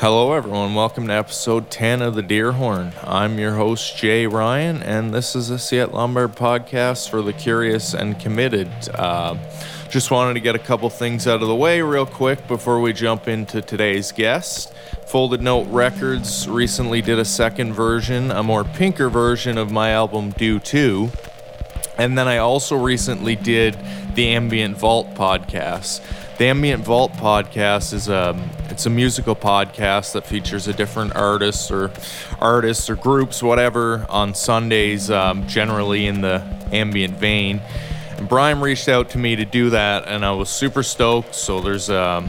Hello, everyone. Welcome to episode 10 of The Deerhorn. I'm your host, Jay Ryan, and this is a Ciat-Lonbarde podcast for the curious and committed. Uh, just wanted to get a couple things out of the way real quick before we jump into today's guest. Folded Note Records recently did a second version, a more pinker version of my album Due To. And then I also recently did the Ambient Vault podcast. The Ambient Vault podcast is a it's a musical podcast that features a different artist or artists or groups, whatever, on Sundays, um, generally in the ambient vein. And Brian reached out to me to do that, and I was super stoked. So there's a,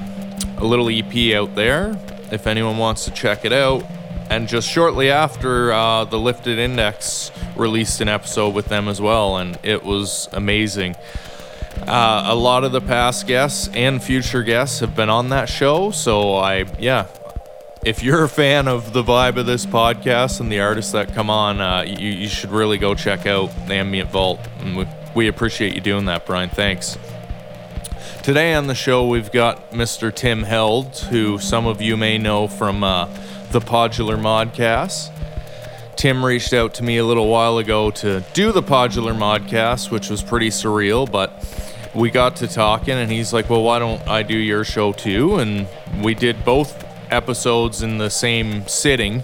a little EP out there if anyone wants to check it out. And just shortly after, uh, the Lifted Index released an episode with them as well, and it was amazing. Uh, a lot of the past guests and future guests have been on that show. So I, yeah, if you're a fan of the vibe of this podcast and the artists that come on, uh, you, you, should really go check out the Ambient Vault. And we, we appreciate you doing that, Brian. Thanks. Today on the show, we've got Mr. Tim Held, who some of you may know from uh, the Podular Modcast. Tim reached out to me a little while ago to do the Podular Modcast, which was pretty surreal, but we got to talking and he's like, Well, why don't I do your show too? And we did both episodes in the same sitting.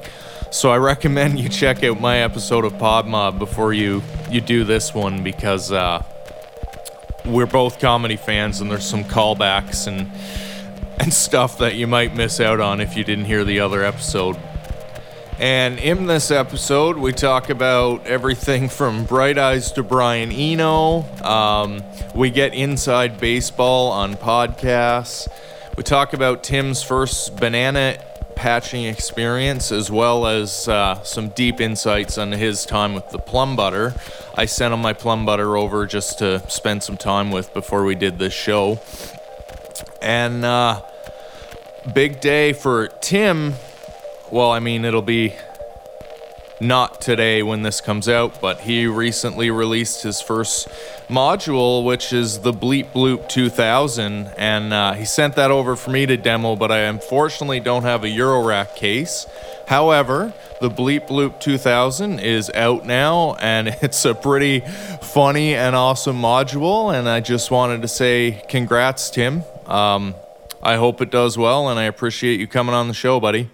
So I recommend you check out my episode of PodMod before you, you do this one because uh, we're both comedy fans and there's some callbacks and and stuff that you might miss out on if you didn't hear the other episode. And in this episode, we talk about everything from Bright Eyes to Brian Eno. Um, we get inside baseball on podcasts. We talk about Tim's first banana patching experience, as well as uh, some deep insights on his time with the Plumbutter. I sent him my Plumbutter over just to spend some time with before we did this show. And uh, big day for Tim well, I mean, it'll be not today when this comes out, but he recently released his first module, which is the Bleep Bloop 2000, and uh, he sent that over for me to demo, but I unfortunately don't have a Eurorack case. However, the Bleep Bloop 2000 is out now, and it's a pretty funny and awesome module, and I just wanted to say congrats, Tim. Um, I hope it does well, and I appreciate you coming on the show, buddy.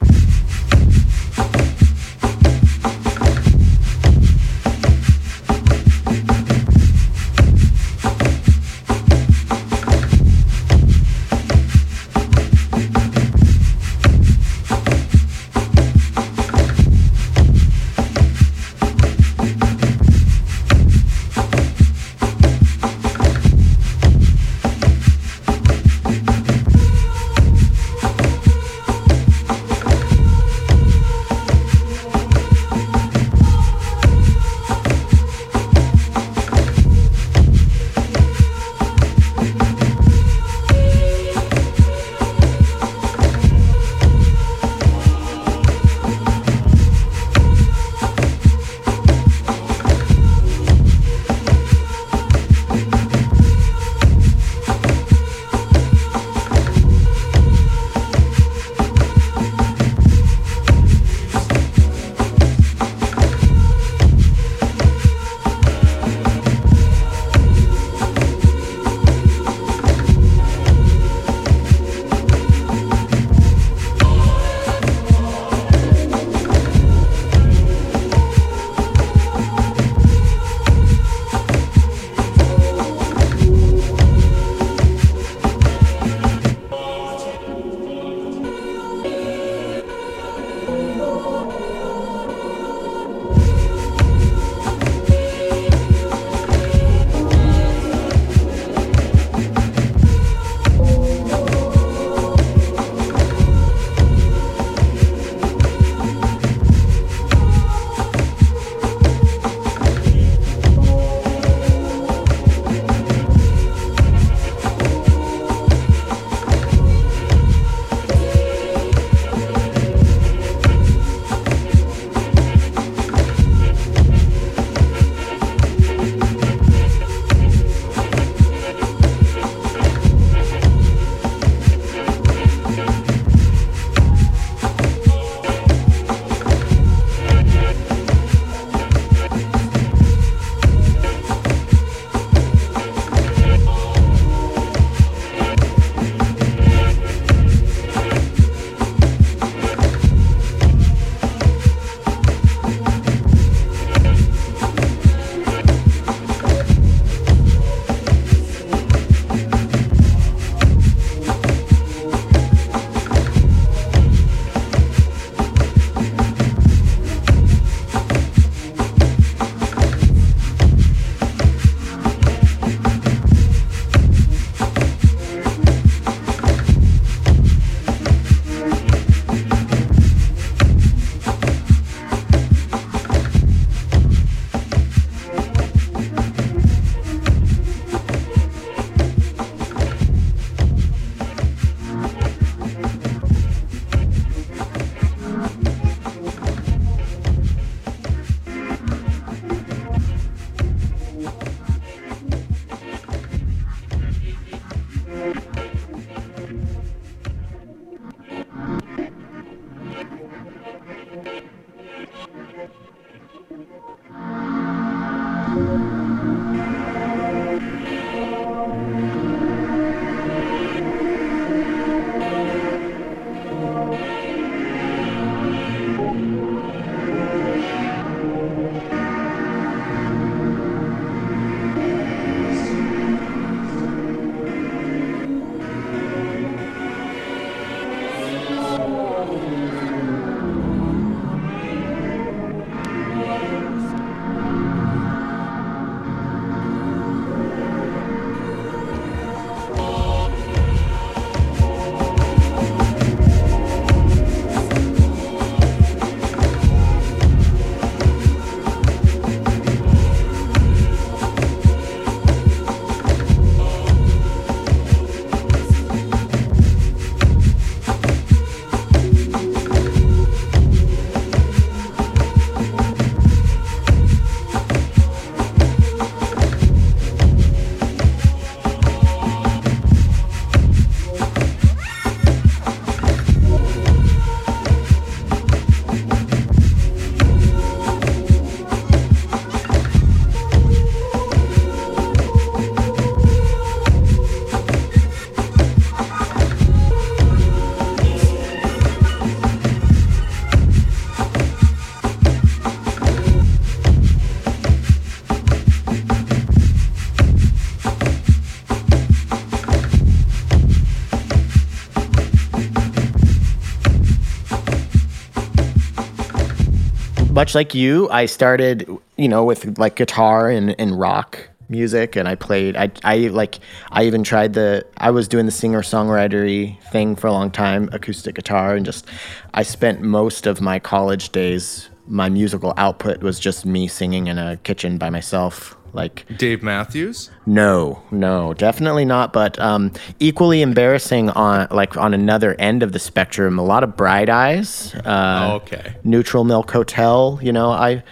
Much like you, I started, you know, with like guitar and, and rock music and I played I I like I even tried the I was doing the singer songwritery thing for a long time, acoustic guitar and just I spent most of my college days my musical output was just me singing in a kitchen by myself like Dave Matthews? No, no, definitely not. But um, equally embarrassing on like on another end of the spectrum. A lot of Bright Eyes. Uh, oh, okay. Neutral Milk Hotel. You know, I,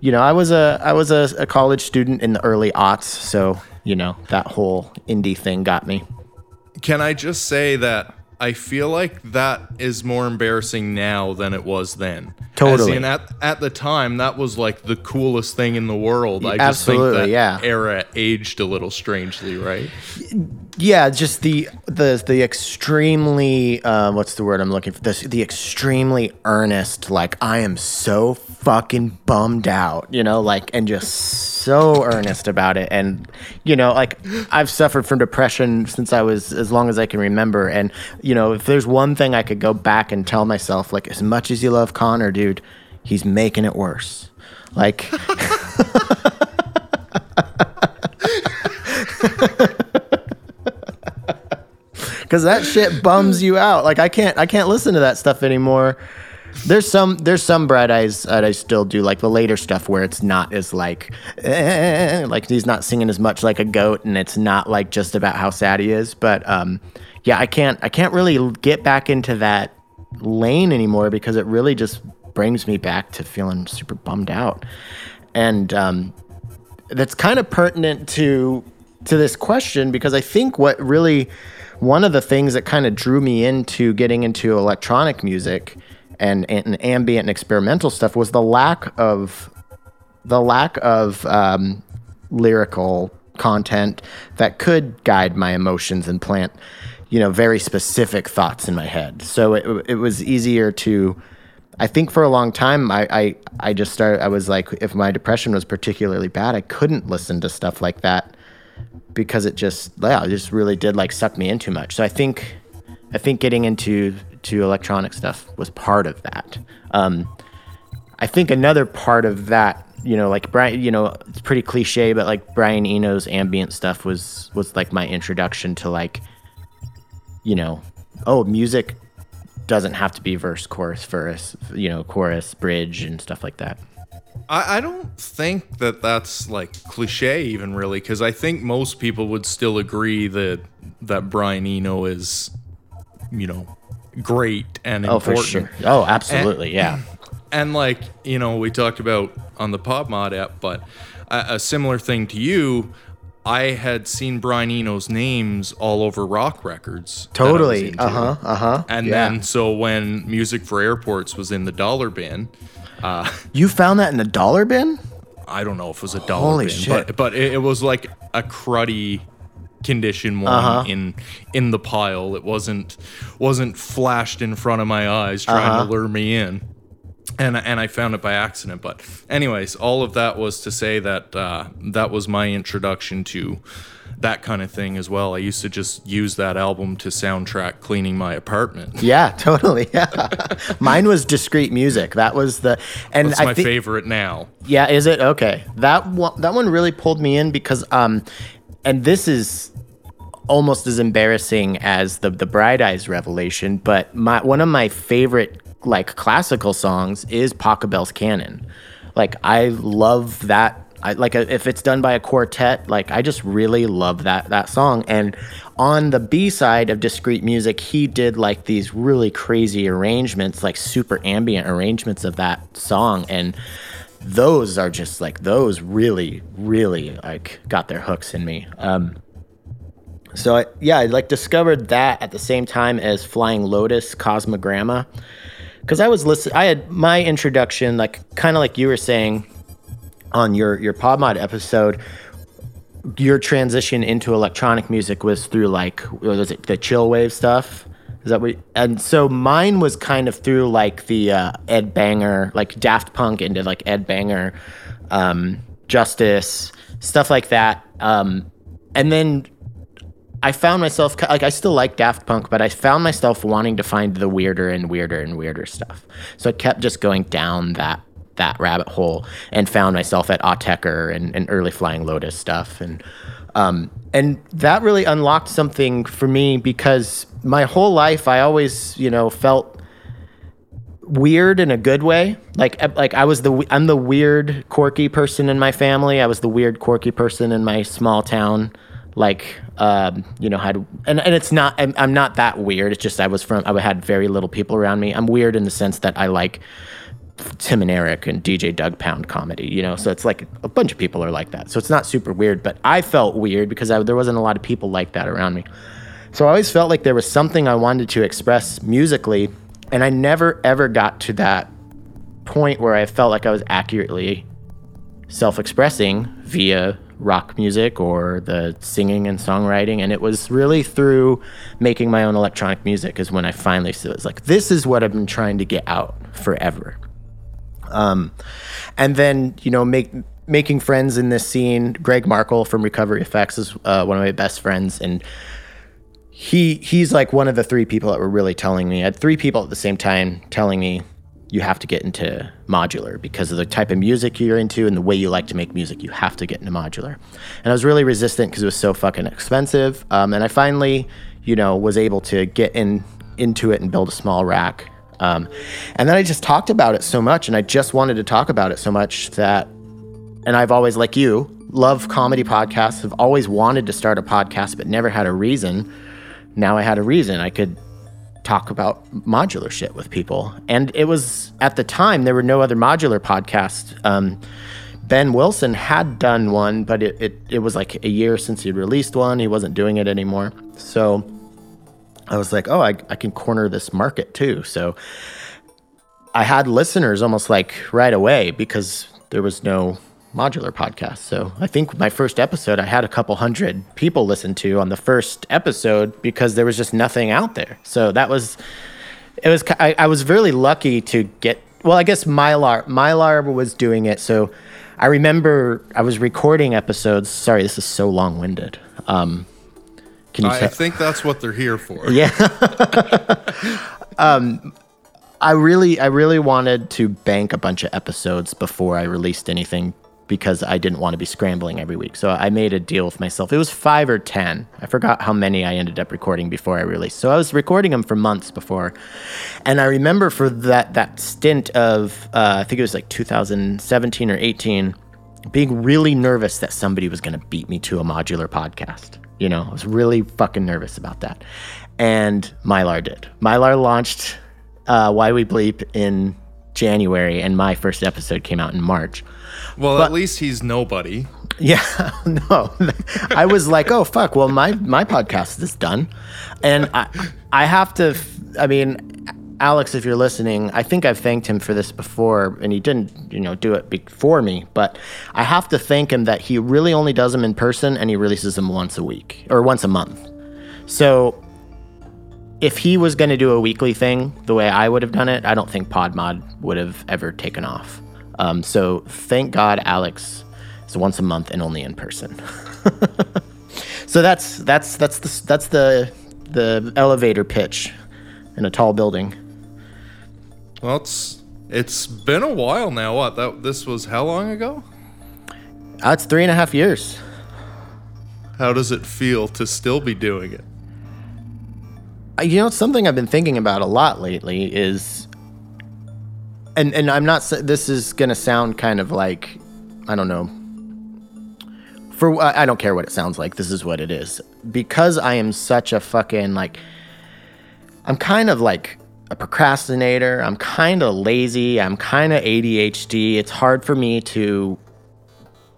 you know, I was a I was a, a college student in the early aughts, so you know that whole indie thing got me. Can I just say that I feel like that is more embarrassing now than it was then. Totally. As in at, at the time, that was like the coolest thing in the world. I just think that yeah. era aged a little strangely, right? Yeah, just the the the extremely uh, what's the word I'm looking for? This the extremely earnest, like I am so fucking bummed out, you know, like and just so earnest about it. And you know, like I've suffered from depression since I was as long as I can remember. And you know, if there's one thing I could go back and tell myself, like as much as you love Conor, dude, he's making it worse. Like because that shit bums you out. Like I can't I can't listen to that stuff anymore. There's some there's some bright eyes that I still do like the later stuff where it's not as like eh, like he's not singing as much like a goat and it's not like just about how sad he is. But um, yeah, I can't I can't really get back into that lane anymore because it really just brings me back to feeling super bummed out. And um, that's kind of pertinent to to this question because I think what really one of the things that kind of drew me into getting into electronic music and, and ambient and experimental stuff was the lack of the lack of um, lyrical content that could guide my emotions and plant you know very specific thoughts in my head. So it, it was easier to I think for a long time, I, I, I just started, I was like, if my depression was particularly bad, I couldn't listen to stuff like that because it just, yeah, it just really did like suck me in too much. So I think, I think getting into to electronic stuff was part of that. Um, I think another part of that, you know, like Brian, you know, it's pretty cliche, but like Brian Eno's ambient stuff was was like my introduction to like, you know, oh, music doesn't have to be verse, chorus, verse, you know, chorus, bridge, and stuff like that. I, I don't think that that's like cliche, even really, because I think most people would still agree that that Brian Eno is, you know, great and Oh, important. for sure. Oh, absolutely. yeah. And like you know, we talked about on the PodMod app, but a, a similar thing to you. I had seen Brian Eno's names all over rock records. that I was Totally. Uh huh. Uh huh. And then so when Music for Airports was in the dollar bin, uh, you found that in the dollar bin? I don't know if it was a dollar Holy bin, shit. but but it, it was like a cruddy condition one Uh-huh. in in the pile. It wasn't wasn't flashed in front of my eyes trying Uh-huh. to lure me in. And and I found it by accident. But anyways, all of that was to say that uh, that was my introduction to that kind of thing as well. I used to just use that album to soundtrack cleaning my apartment. Yeah, totally. Yeah. Mine was Discreet Music. That was the and I my think favorite now. Yeah, is it okay? That one, that one really pulled me in because um, and this is almost as embarrassing as the the Bright Eyes revelation, but my one of my favorite like classical songs is Pachelbel's Canon. Like I love that. I like if it's done by a quartet, like I just really love that that song. And on the B side of Discreet Music, he did like these really crazy arrangements, like super ambient arrangements of that song. And those are just like those really really like got their hooks in me. Um so I, yeah i like discovered that at the same time as flying lotus cosmogramma because i was listening i had my introduction like kind of like you were saying on your your podmod episode your transition into electronic music was through like was it the chill wave stuff? Is that what and so mine was kind of through like the uh, ed banger like daft punk into like ed banger um, justice stuff like that. Um, and then i found myself like i still like daft punk but i found myself wanting to find the weirder and weirder and weirder stuff. So i kept just going down that that rabbit hole and found myself at Autechre and, and early Flying Lotus stuff. And um, and that really unlocked something for me because my whole life I always, you know, felt weird in a good way. Like like I was the I'm the weird quirky person in my family. I was the weird quirky person in my small town. Like um, you know had and, and it's not I'm, I'm not that weird. It's just I was from I had very little people around me. I'm weird in the sense that I like Tim and Eric and DJ Doug Pound comedy, you know. So it's like a bunch of people are like that. So it's not super weird, but I felt weird because I, there wasn't a lot of people like that around me. So I always felt like there was something I wanted to express musically, and I never ever got to that point where I felt like I was accurately self-expressing via rock music or the singing and songwriting and it was really through making my own electronic music is when i finally was like this is what i've been trying to get out forever um, and then you know make making friends in this scene. Greg Markle from Recovery Effects is uh, one of my best friends, and he he's like one of the three people that were really telling me. I had three people at the same time telling me you have to get into modular because of the type of music you're into and the way you like to make music. You have to get into modular, and I was really resistant because it was so fucking expensive. Um, and I finally, you know, was able to get in into it and build a small rack um, and then I just talked about it so much, and I just wanted to talk about it so much that, and I've always, like you, love comedy podcasts, have always wanted to start a podcast, but never had a reason. Now I had a reason. I could talk about modular shit with people. And it was, at the time, there were no other modular podcasts. Um, ben Wilson had done one, but it, it, it was like a year since he released one. He wasn't doing it anymore. So I was like, oh, I, I can corner this market too. So I had listeners almost like right away because there was no modular podcast. So I think my first episode, I had a couple hundred people listen to on the first episode because there was just nothing out there. So that was, it was, I, I was really lucky to get, well, I guess Mylar, Mylar was doing it. So I remember I was recording episodes. Sorry, this is so long winded. Um, can you I say? think that's what they're here for. Yeah. um, I really, I really wanted to bank a bunch of episodes before I released anything because I didn't want to be scrambling every week. So I made a deal with myself. It was five or 10. I forgot how many I ended up recording before I released. So I was recording them for months before. And I remember for that, that stint of, uh, I think it was like 2017 or 18, being really nervous that somebody was going to beat me to a modular podcast. You know, I was really fucking nervous about that. And Mylar did. Mylar launched uh, Why We Bleep in January, and my first episode came out in March. Well, but, at least he's nobody. Yeah, no. I was like, oh fuck. Well, my my podcast is done, and I I have to. I mean, Alex, if you're listening, I think I've thanked him for this before, and he didn't, you know, do it before me. But I have to thank him that he really only does them in person, and he releases them once a week or once a month. So if he was going to do a weekly thing the way I would have done it, I don't think Podmod would have ever taken off. Um, so thank God, Alex is once a month and only in person. so that's that's that's the that's the the elevator pitch in a tall building. Well, it's it's been a while now. What that this was how long ago? Uh, it's three and a half years. How does it feel to still be doing it? Uh, you know, something I've been thinking about a lot lately is, and and I'm not. This is gonna sound kind of like, I don't know. For I don't care what it sounds like. This is what it is. Because I am such a fucking like. I'm kind of like a procrastinator. I'm kind of lazy. I'm kind of ADHD. It's hard for me to,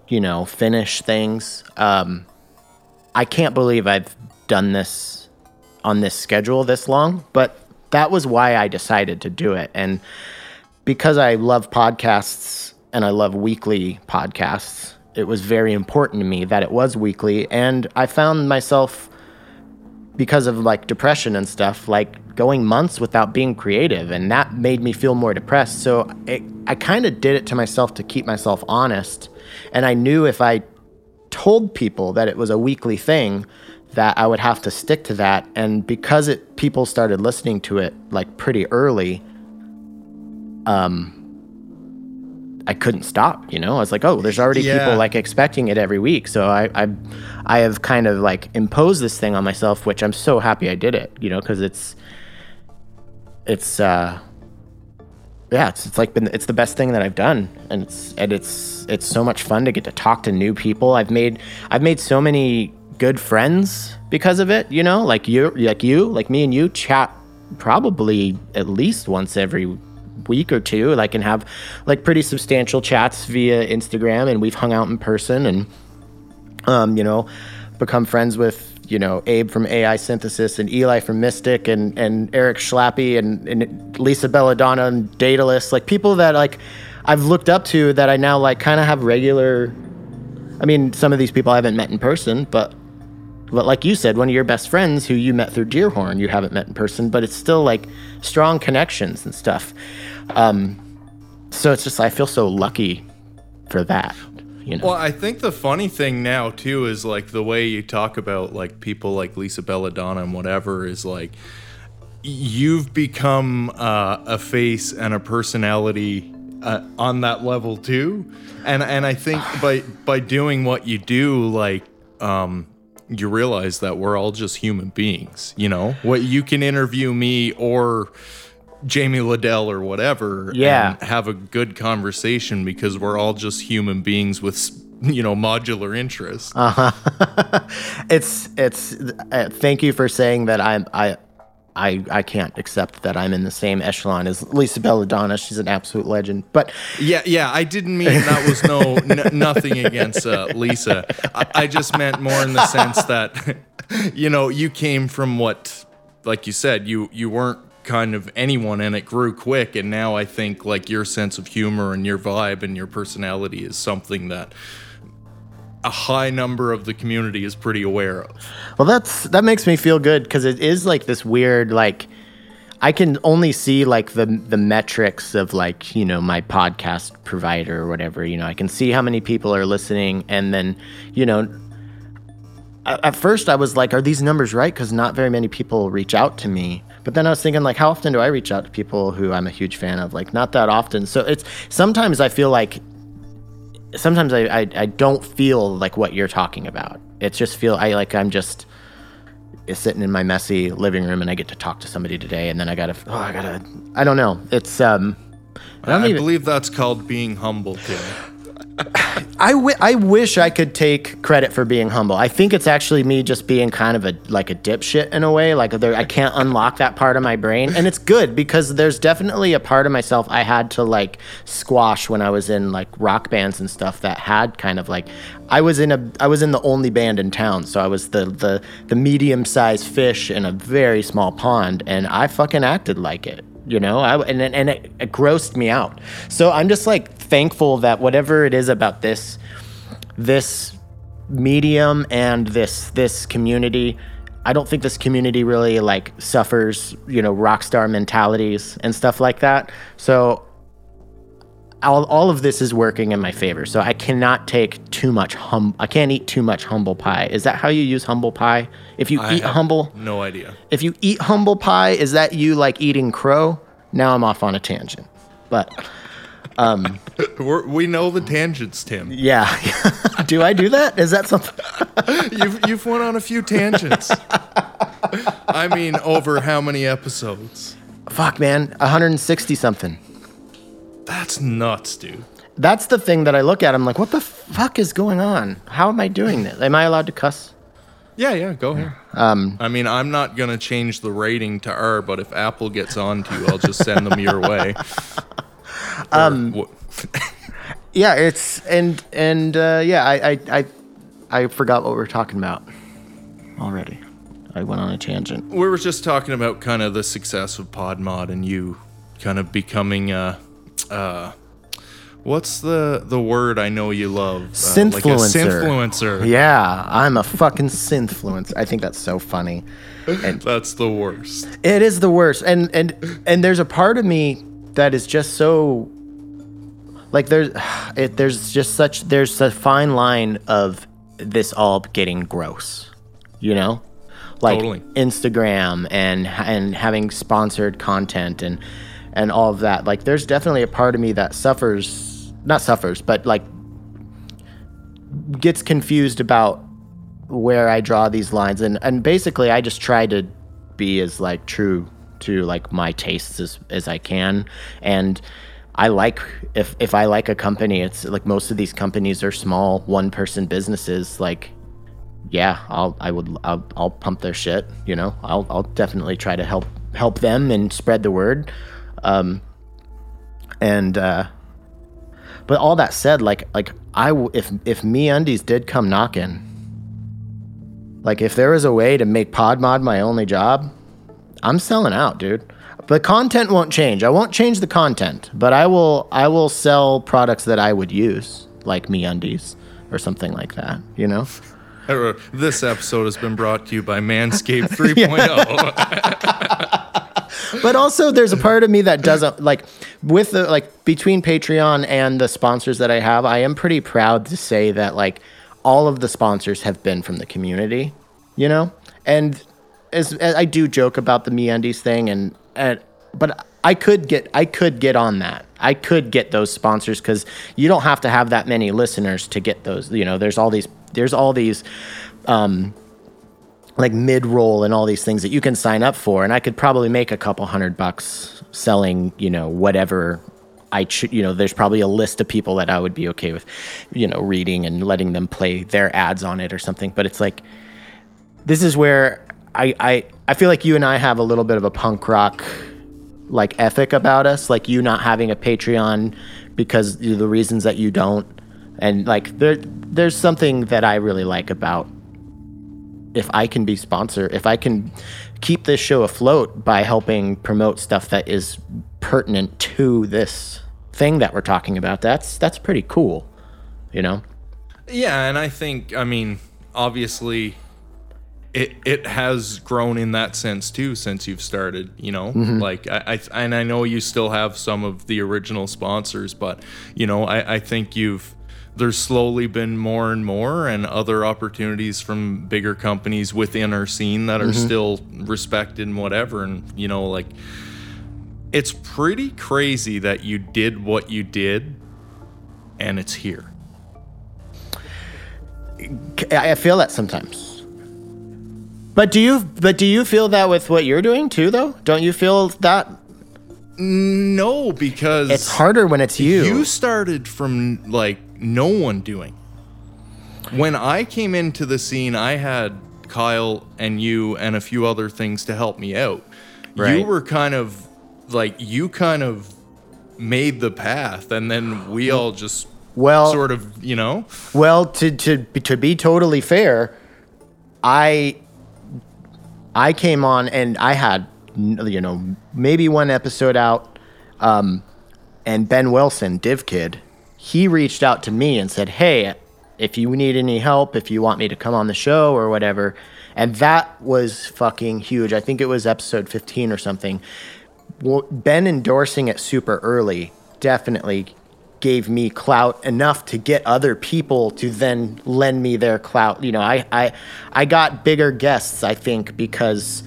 you know, finish things. Um, I can't believe I've done this on this schedule this long, but that was why I decided to do it. And because I love podcasts and I love weekly podcasts, it was very important to me that it was weekly. And I found myself because of like depression and stuff, like going months without being creative. And that made me feel more depressed. So it, I kind of did it to myself to keep myself honest. And I knew if I told people that it was a weekly thing, that I would have to stick to that. And because it people started listening to it like pretty early, um, I couldn't stop. You know, I was like, oh, there's already Yeah. people like expecting it every week. So I, I, I have kind of like imposed this thing on myself, which I'm so happy I did it. You know, because it's, it's, uh, yeah, it's, it's like been it's the best thing that I've done, and it's and it's it's so much fun to get to talk to new people. I've made I've made so many good friends because of it. You know, like you, like you, like me and you chat probably at least once every week or two. Like and have like pretty substantial chats via Instagram, and we've hung out in person, and um, you know, become friends with you know Abe from AI Synthesis and Eli from Mystic and and Eric Schlappy and, and Lisa Belladonna and Daedalus, like people that like I've looked up to that I now like kind of have regular. I mean, some of these people I haven't met in person, but but like you said, one of your best friends who you met through Deerhorn, you haven't met in person, but it's still like strong connections and stuff. Um, so it's just I feel so lucky for that. You know. Well, I think the funny thing now too is like the way you talk about like people like Lisa Belladonna and whatever is like you've become uh, a face and a personality uh, on that level too, and and I think by by doing what you do, like um, you realize that we're all just human beings. You know, what you can interview me or. Jamie Lidell or whatever, Yeah. and have a good conversation because we're all just human beings with, you know, modular interests. Uh-huh. it's it's uh, thank you for saying that I'm I I I can't accept that I'm in the same echelon as Lisa Belladonna. She's an absolute legend. But Yeah, yeah. I didn't mean that was no n- nothing against uh, Lisa. I, I just meant more in the sense that, you know, you came from what, like you said, you you weren't kind of anyone, and it grew quick. And now I think like your sense of humor and your vibe and your personality is something that a high number of the community is pretty aware of. well, that's that makes me feel good because it is like this weird like. I can only see like the the metrics of like you know my podcast provider or whatever you know I can see how many people are listening and then you know at first I was like, are these numbers right? Because not very many people reach out to me. But then I was thinking, like, how often do I reach out to people who I'm a huge fan of? Like, not that often. So it's sometimes I feel like sometimes I, I, I don't feel like what you're talking about. It's just feel I like I'm just sitting in my messy living room and I get to talk to somebody today and then I gotta oh I gotta I don't know. It's um I I even believe that's called being humble, Tim. I, w- I wish I could take credit for being humble. I think it's actually me just being kind of a like a dipshit in a way. Like there, I can't unlock that part of my brain, and it's good because there's definitely a part of myself I had to like squash when I was in like rock bands and stuff that had kind of like I was in a I was in the only band in town, so I was the the the medium sized fish in a very small pond, and I fucking acted like it you know? I, and, and it, it grossed me out. So i'm just like thankful that whatever it is about this this medium and this this community i don't think this community really like suffers you know rock star mentalities and stuff like that. So all, all of this is working in my favor so i cannot take too much hum i can't eat too much humble pie is that how you use humble pie if you I eat humble No idea. if you eat humble pie, is that you like eating crow? Now I'm off on a tangent. But um, We're, we know the tangents, Tim. yeah. do I do that? Is that something? You've you've went on a few tangents. I mean, over how many episodes? Fuck, man. 160 something. That's nuts, dude. That's the thing that I look at. I'm like, what the fuck is going on? How am I doing this? Am I allowed to cuss? Yeah, yeah, go ahead. Um, I mean, I'm not gonna change the rating to R, but if Apple gets on to you, I'll just send them your way. Um, Yeah, it's and and uh, yeah, I, I I I forgot what we were talking about already. I went on a tangent. we were just talking about kind of the success of PodMod and you kind of becoming a, uh, what's the the word I know you love? Uh, like a Synthfluencer. synthfluencer. Yeah, I'm a fucking synthfluencer. I think that's so funny. And That's the worst. It is the worst, and and and there's a part of me that is just so like there's it, there's just such there's a fine line of this all getting gross, you know, like Totally. Instagram and and having sponsored content and and all of that. Like there's definitely a part of me that suffers not suffers, but like gets confused about where I draw these lines, and and basically I just try to be as like true to like my tastes as as I can, and. I like if if I like a company, it's like most of these companies are small one person businesses. Like, yeah, I'll I would I'll, I'll pump their shit. You know, I'll I'll definitely try to help help them and spread the word. Um, and uh, but all that said, like like I w- if if MeUndies did come knocking, like if there was a way to make Podmod my only job, I'm selling out, dude. The content won't change. I won't change the content, but I will I will sell products that I would use, like MeUndies or something like that. You know. Uh, This episode has been brought to you by Manscaped oh. 3.0. but also there's a part of me that doesn't like with the like between patreon and the sponsors that i have i am pretty proud to say that like all of the sponsors have been from the community you know? And as, as i do joke about the MeUndies thing and, and but i could get i could get on that. I could get those sponsors because you don't have to have that many listeners to get those you know? There's all these there's all these um like mid roll and all these things that you can sign up for. And i could probably make a couple hundred bucks selling you know whatever i ch- you know there's probably a list of people that i would be okay with you know reading and letting them play their ads on it or something. But it's like this is where i i i feel like you and i have a little bit of a punk rock like ethic about us like you not having a patreon because the reasons that you don't. And like there there's something that i really like about if I can be sponsor, if I can keep this show afloat by helping promote stuff that is pertinent to this thing that we're talking about, that's that's pretty cool, you know. yeah, and I think, I mean, obviously, it it has grown in that sense too since you've started. You know, mm-hmm. like I, I and I know you still have some of the original sponsors, but you know, I I think you've there's slowly been more and more and other opportunities from bigger companies within our scene that are mm-hmm. still respected and whatever and you know like it's pretty crazy that you did what you did and it's here I I feel that sometimes. But do you but do you feel that with what you're doing too though? Don't you feel that no because it's harder when it's you? You started from like no one doing. When I came into the scene, I had Kyle and you and a few other things to help me out. You were kind of like you kind of made the path and then we all just Well- sort of, you know. Well, to to to be totally fair, I I came on and I had you know maybe one episode out, um, and Ben Wilson, DivKid, he reached out to me and said, "Hey, if you need any help, if you want me to come on the show or whatever," and that was fucking huge. I think it was episode fifteen or something. Ben endorsing it super early definitely gave me clout enough to get other people to then lend me their clout. You know, I I I got bigger guests, I think, because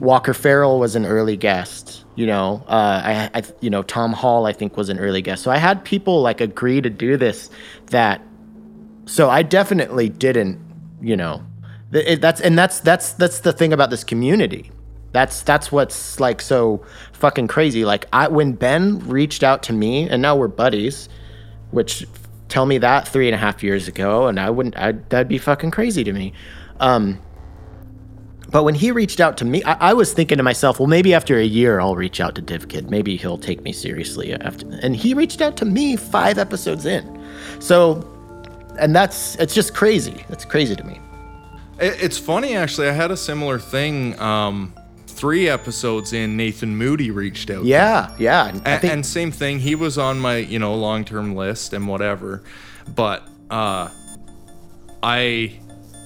Walker Farrell was an early guest. You know, uh, I, I you know Tom Hall I think was an early guest. So I had people like agree to do this that. So I definitely didn't. You know, it, that's and that's that's that's the thing about this community. That's that's what's like so fucking crazy. Like I when Ben reached out to me, and now we're buddies, which tell me that three and a half years ago, and I wouldn't. I, that'd be fucking crazy to me. Um, but when he reached out to me, I, I was thinking to myself, well, maybe after a year I'll reach out to DivKid. Maybe he'll take me seriously after. And he reached out to me five episodes in. So, and that's it's just crazy. It's crazy to me. It, it's funny actually. I had a similar thing um 3 episodes in Nathan Moody reached out. Yeah, yeah. And, think and same thing he was on my you know long-term list and whatever but uh i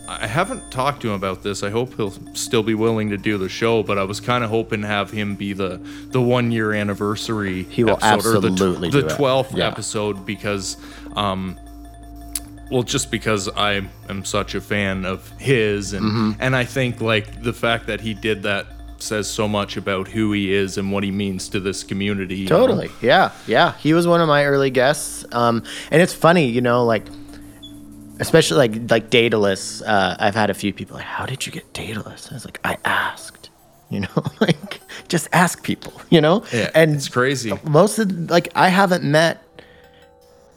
i haven't talked to him about this i hope he'll still be willing to do the show but i was kind of hoping to have him be the the one year anniversary He will episode, or the, absolutely the 12th Yeah. episode because um well just because i am such a fan of his and Mm-hmm. and i think like the fact that he did that says so much about who he is and what he means to this community. you know? Totally. Yeah. Yeah. He was one of my early guests. Um, and it's funny, you know, like, especially like like Daedalus. Uh, I've had a few people like, "How did you get Daedalus?" I was like, "I asked." You know, like just ask people. You know, Yeah, and it's crazy. most of like I haven't met.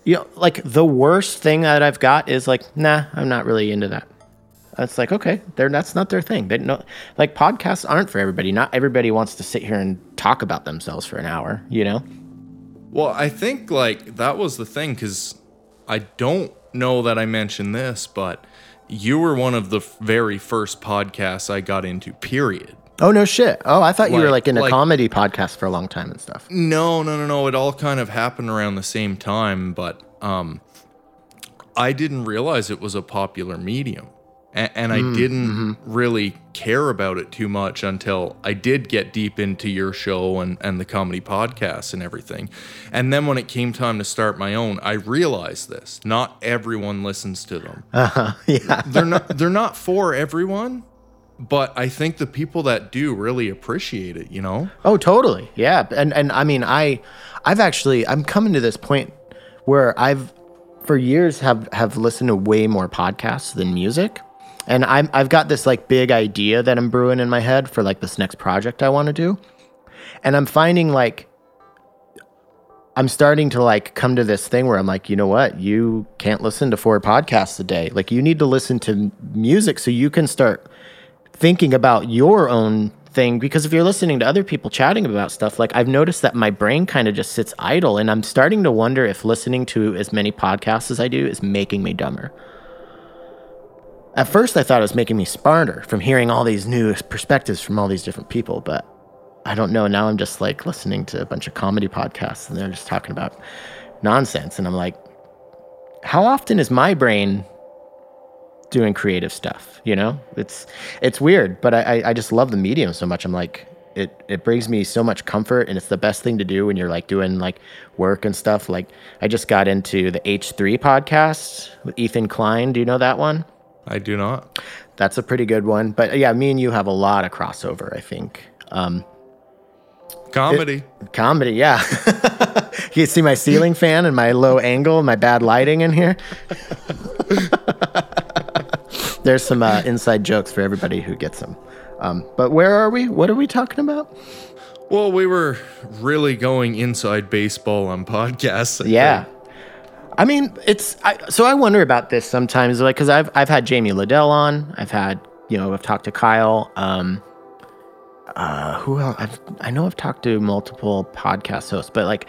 You know, like the worst thing that I've got is like, nah, I'm not really into that. That's like okay, they're that's not their thing. They know, like podcasts aren't for everybody. Not everybody wants to sit here and talk about themselves for an hour. You know. Well, I think like that was the thing because I don't know that I mentioned this, but you were one of the f- very first podcasts I got into. Period. Oh no shit. Oh, I thought you were Like- like in a like- comedy podcast for a long time and stuff. No, no, no, no. It all kind of happened around the same time, but um, I didn't realize it was a popular medium. A- And I mm, didn't mm-hmm. really care about it too much until I did get deep into your show and, and the comedy podcasts and everything. And then when it came time to start my own, I realized this. Not everyone listens to them. yeah. they're not they're not for everyone, but I think the people that do really appreciate it, you know? Oh, totally. Yeah. And and I mean, I I've actually I'm coming to this point where I've for years have have listened to way more podcasts than music. And I'm I've got this like big idea that I'm brewing in my head for like this next project I want to do. And I'm finding like I'm starting to like come to this thing where I'm like, you know what? You can't listen to four podcasts a day. Like you need to listen to music so you can start thinking about your own thing because if you're listening to other people chatting about stuff like I've noticed that my brain kind of just sits idle and I'm starting to wonder if listening to as many podcasts as I do is making me dumber. At first I thought it was making me smarter from hearing all these new perspectives from all these different people, but I don't know. Now I'm just like listening to a bunch of comedy podcasts and they're just talking about nonsense and I'm like how often is my brain doing creative stuff you know? It's it's weird but I, I just love the medium so much. I'm like it it brings me so much comfort and it's the best thing to do when you're like doing like work and stuff. Like i just got into the h3 podcast with ethan klein. Do you know that one I do not. that's a pretty good one but yeah me and you have a lot of crossover i think um Comedy. comedy yeah you see my ceiling fan and my low angle and my bad lighting in here there's some uh, inside jokes for everybody who gets them um, but where are we what are we talking about well, we were really going inside baseball on podcasts. I yeah think. I mean it's I, so i wonder about this sometimes like because I've, I've had Jamie Lidell on. I've had you know i've talked to kyle. Um uh who else I've, i know i've talked to multiple podcast hosts but like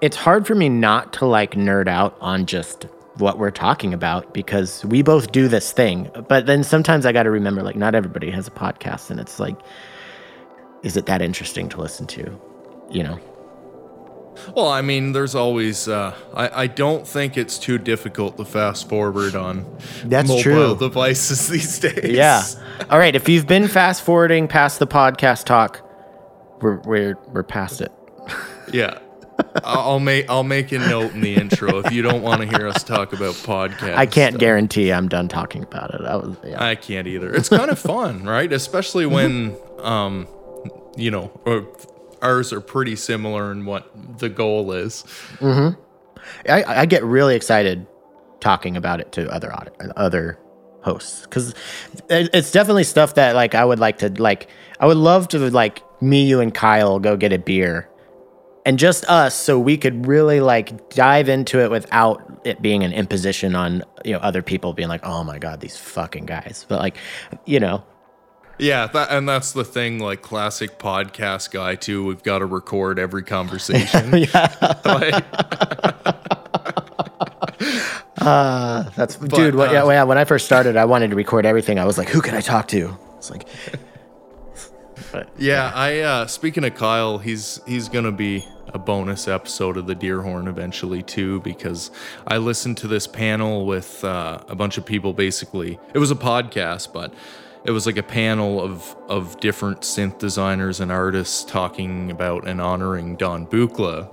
it's hard for me not to like nerd out on just what we're talking about because we both do this thing. But then sometimes i got to remember like not everybody has a podcast and it's like is it that interesting to listen to you know Well, I mean, there's always. Uh, I I don't think it's too difficult to fast forward on That's mobile true. devices these days. Yeah. All right. If you've been fast forwarding past the podcast talk, we're we're we're past it. Yeah. I'll I'll make I'll make a note in the intro if you don't want to hear us talk about podcasts. I can't guarantee I'm done talking about it. I was yeah. I can't either. It's kind of fun, right? Especially when, um, you know, or ours are pretty similar in what the goal is. Mm-hmm. I, I get really excited talking about it to other aud- other hosts because it's definitely stuff that like I would like to like. I would love to like me, you, and Kyle go get a beer, and just us, so we could really like dive into it without it being an imposition on you know other people being like, oh my god, these fucking guys. But like, you know, Yeah, that, and that's the thing. Like classic podcast guy too. We've got to record every conversation. yeah. That's dude. What, yeah, uh, yeah, when I first started, I wanted to record everything. I was like, who can I talk to? It's like, but Yeah, I uh speaking of Kyle, he's he's gonna be a bonus episode of the Deerhorn eventually too, because I listened to this panel with uh, a bunch of people basically. It was a podcast, but it was like a panel of of different synth designers and artists talking about and honoring Don Buchla.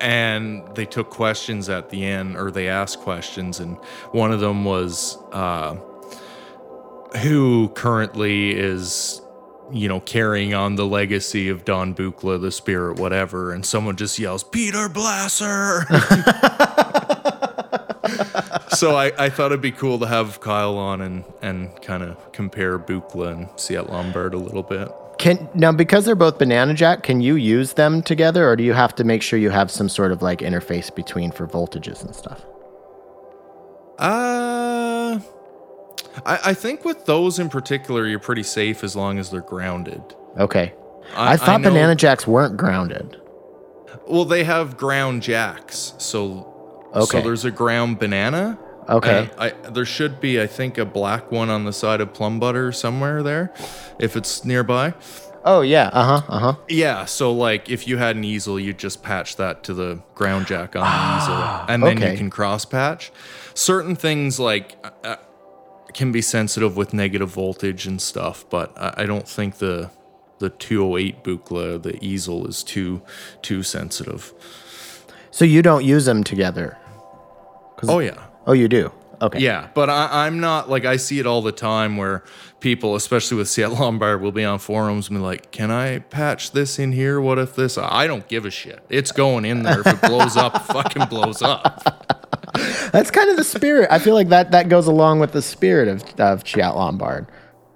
And they took questions at the end, or they asked questions, and one of them was uh, who currently is you know, carrying on the legacy of Don Buchla, the spirit, whatever, and someone just yells, Peter Blasser. so I, I thought it'd be cool to have Kyle on and, and kind of compare Buchla and Ciat-Lonbarde a little bit. Can now because they're both banana jack, can you use them together, or do you have to make sure you have some sort of like interface between for voltages and stuff? Uh, I, I think with those in particular, you're pretty safe as long as they're grounded. Okay. I- I, I thought know- banana jacks weren't grounded. Well, they have ground jacks, so so there's a ground banana. Okay. and I there should be, I think, a black one on the side of Plumbutter somewhere there, if it's nearby. Oh yeah. Uh huh. Uh huh. Yeah, so like if you had an easel, you'd just patch that to the ground jack on the easel, and then okay. you can cross patch. Certain things like uh, uh, can be sensitive with negative voltage and stuff, but I, I don't think the the 208 Buchla, the easel, is too too sensitive. So you don't use them together? Oh yeah. Oh, you do. Okay. Yeah, but I, I'm not like I see it all the time where people, especially with Seattle Lombard, will be on forums and be like, "Can I patch this in here? What if this?" I don't give a shit. It's going in there. If it blows up, it fucking blows up. That's kind of the spirit. I feel like that that goes along with the spirit of of Ciat-Lonbarde.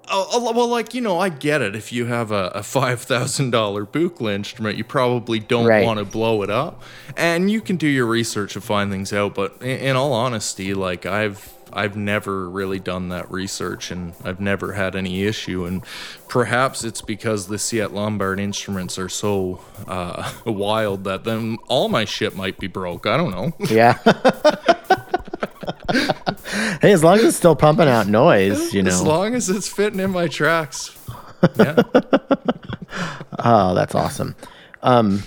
Oh, well, like you know, I get it. If you have a, a five thousand dollar Buchla instrument, you probably don't Right. want to blow it up, and you can do your research to find things out. But in, in all honesty, like I've I've never really done that research, and I've never had any issue. And perhaps it's because the Ciat-Lonbarde instruments are so uh, wild that then all my shit might be broke. I don't know. Yeah. hey, as long as it's still pumping out noise, you know. as long as it's fitting in my tracks. Yeah. Oh, that's awesome. Um,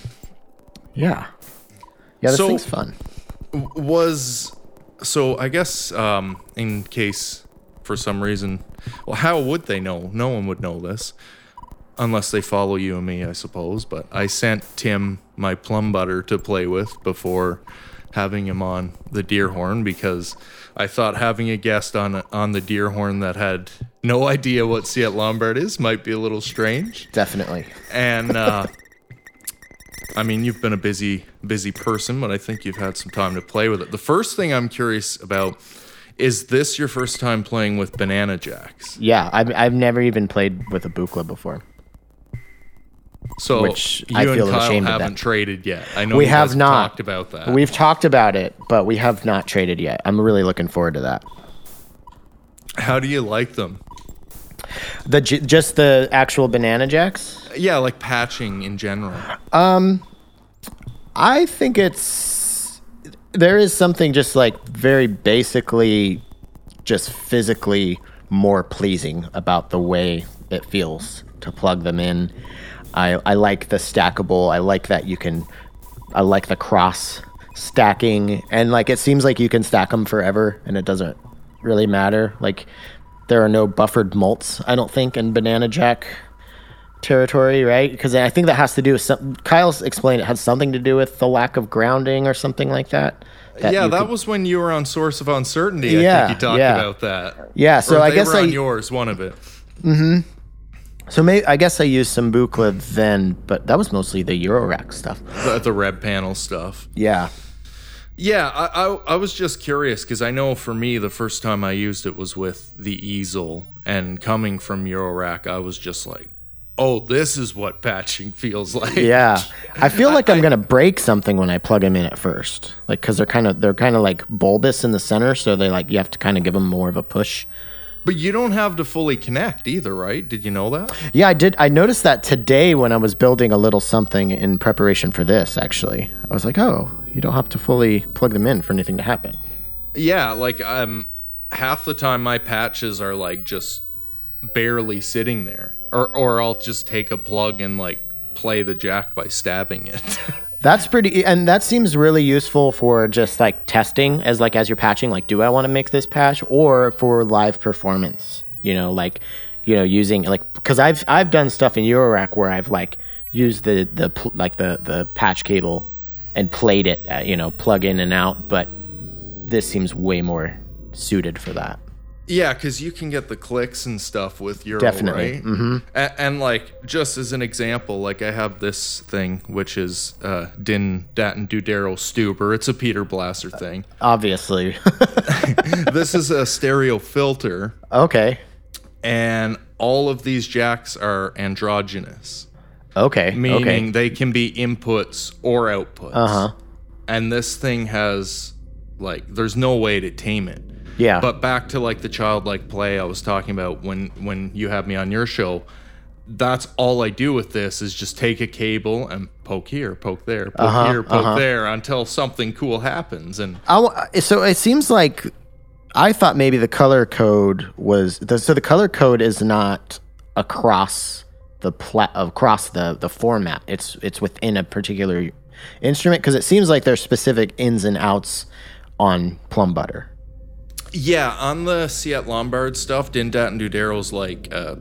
yeah. Yeah, this So- thing's fun. was so I guess um, in case for some reason, well, how would they know? No one would know this unless they follow you and me, I suppose. But I sent Tim my Plumbutter to play with before having him on the deer horn because I thought having a guest on on the deer horn that had no idea what Ciat-Lonbarde is might be a little strange. Definitely. And uh, I mean, you've been a busy, busy person, but I think you've had some time to play with it. The first thing I'm curious about is this your first time playing with banana jacks? Yeah, I've, I've never even played with a Buchla before. So Which you I and Kyle ashamed haven't that. traded yet. I know We have not. talked about that. We've talked about it, but we have not traded yet. I'm really looking forward to that. How do you like them? The just the actual banana jacks. Yeah, like patching in general. Um, I think it's there is something just like very basically just physically more pleasing about the way it feels to plug them in. I I like the stackable. I like that you can I like the cross stacking and like it seems like you can stack them forever and it doesn't really matter. Like there are no buffered mults, I don't think in banana jack territory, right? Because I think that has to do with some. Kyle's explained it has something to do with the lack of grounding or something like that. yeah, that could- was when you were on Source of Uncertainty. I Yeah, think you talked yeah. about that. Yeah, so Or I guess were I on yours, one of it. Mm-hmm. So maybe I guess I used some Buchla then, but that was mostly the Eurorack stuff. The, the red panel stuff. Yeah, Yeah, I, I, I was just curious because I know for me, the first time I used it was with the easel. And coming from Eurorack, I was just like, oh, this is what patching feels like. yeah. I feel like I'm gonna break something when I plug them in at first, like because they're kind of they're kind of like bulbous in the center, so they like you have to kind of give them more of a push. But you don't have to fully connect either, right? Did you know that? Yeah, I did. I noticed that today when I was building a little something in preparation for this. Actually, I was like, oh, you don't have to fully plug them in for anything to happen. Yeah, like um, half the time my patches are like just barely sitting there. Or, or I'll just take a plug and like play the jack by stabbing it. That's pretty, and that seems really useful for just like testing as like as you're patching. Like, do I want to make this patch or for live performance? You know, like, you know, using like because I've I've done stuff in Eurorack where I've like used the the like the the patch cable and played it, uh, you know, plug in and out. But this seems way more suited for that. Yeah, because you can get the clicks and stuff with your Definitely. right? Mm-hmm. And, and like, just as an example, like I have this thing, which is uh, Din Datten Dudero Stuber. It's a Peter Blasser thing. Obviously. this is a stereo filter, okay. and all of these jacks are androgynous, Okay. meaning okay. they can be inputs or outputs. Uh huh. And this thing has, like, there's no way to tame it. Yeah. But back to like the childlike play I was talking about when when you had me on your show. That's all I do with this is just take a cable and poke here, poke there, poke Uh-huh, here, poke there until something cool happens. And I so it seems like I thought maybe the color code was the, so the color code is not across the pla- across the the format. It's it's within a particular instrument because it seems like there's specific ins and outs on Plumbutter. Yeah, on the Ciat-Lonbarde stuff, Dindat and Dudero's like uh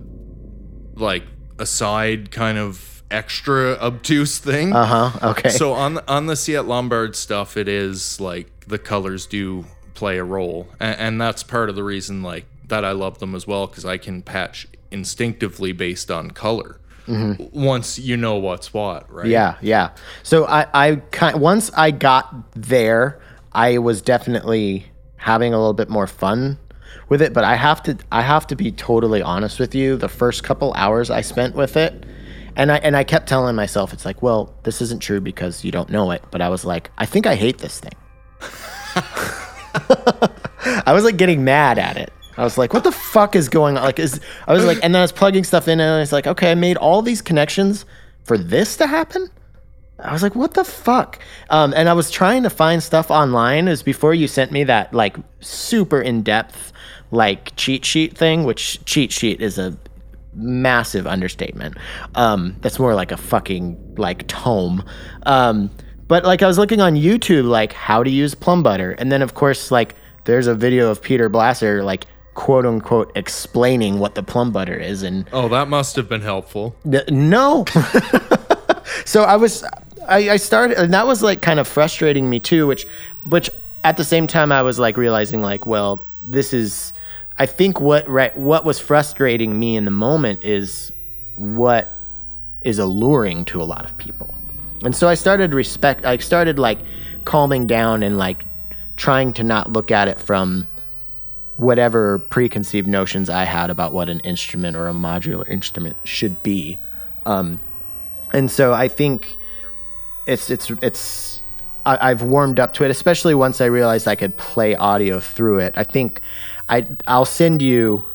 like a side kind of extra obtuse thing. Uh huh. Okay. So on the, on the Ciat-Lonbarde stuff, it is like the colors do play a role, and, and that's part of the reason like that I love them as well because I can patch instinctively based on color. Once you know what's what, right? Yeah, yeah. So I, I kind once I got there, I was definitely having a little bit more fun with it. But I have to, I have to be totally honest with you. The first couple hours I spent with it, and I and I kept telling myself, it's like, well, this isn't true because you don't know it. But I was like, I think I hate this thing. I was like getting mad at it. I was like, what the fuck is going on? Like, is I was like, and then I was plugging stuff in, and I was like, okay, I made all these connections for this to happen. I was like, what the fuck? Um, and I was trying to find stuff online. It was before you sent me that like super in depth like cheat sheet thing, which cheat sheet is a massive understatement. Um, that's more like a fucking like tome. Um, but like I was looking on YouTube, like how to use Plumbutter, and then of course like there's a video of Peter Blasser like quote unquote explaining what the Plumbutter is, and Oh, that must have been helpful. N- No. so I was, I, I started, and that was like kind of frustrating me too. Which, which at the same time I was like realizing like, well, this is, I think what right, what was frustrating me in the moment is what is alluring to a lot of people, and so I started respect. I started like calming down and like trying to not look at it from whatever preconceived notions I had about what an instrument or a modular instrument should be. Um, and so I think it's it's it's I, I've warmed up to it, especially once I realized I could play audio through it. I think I I'll send you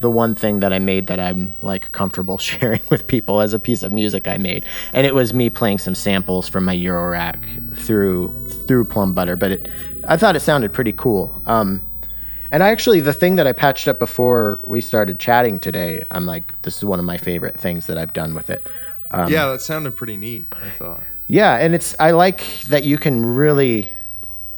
the one thing that I made that I'm like comfortable sharing with people as a piece of music I made, and it was me playing some samples from my Eurorack through through Plumbutter. But it, I thought it sounded pretty cool. Um, and I actually, the thing that I patched up before we started chatting today, I'm like, this is one of my favorite things that I've done with it. Um, yeah, that sounded pretty neat. I thought. Yeah, and it's I like that you can really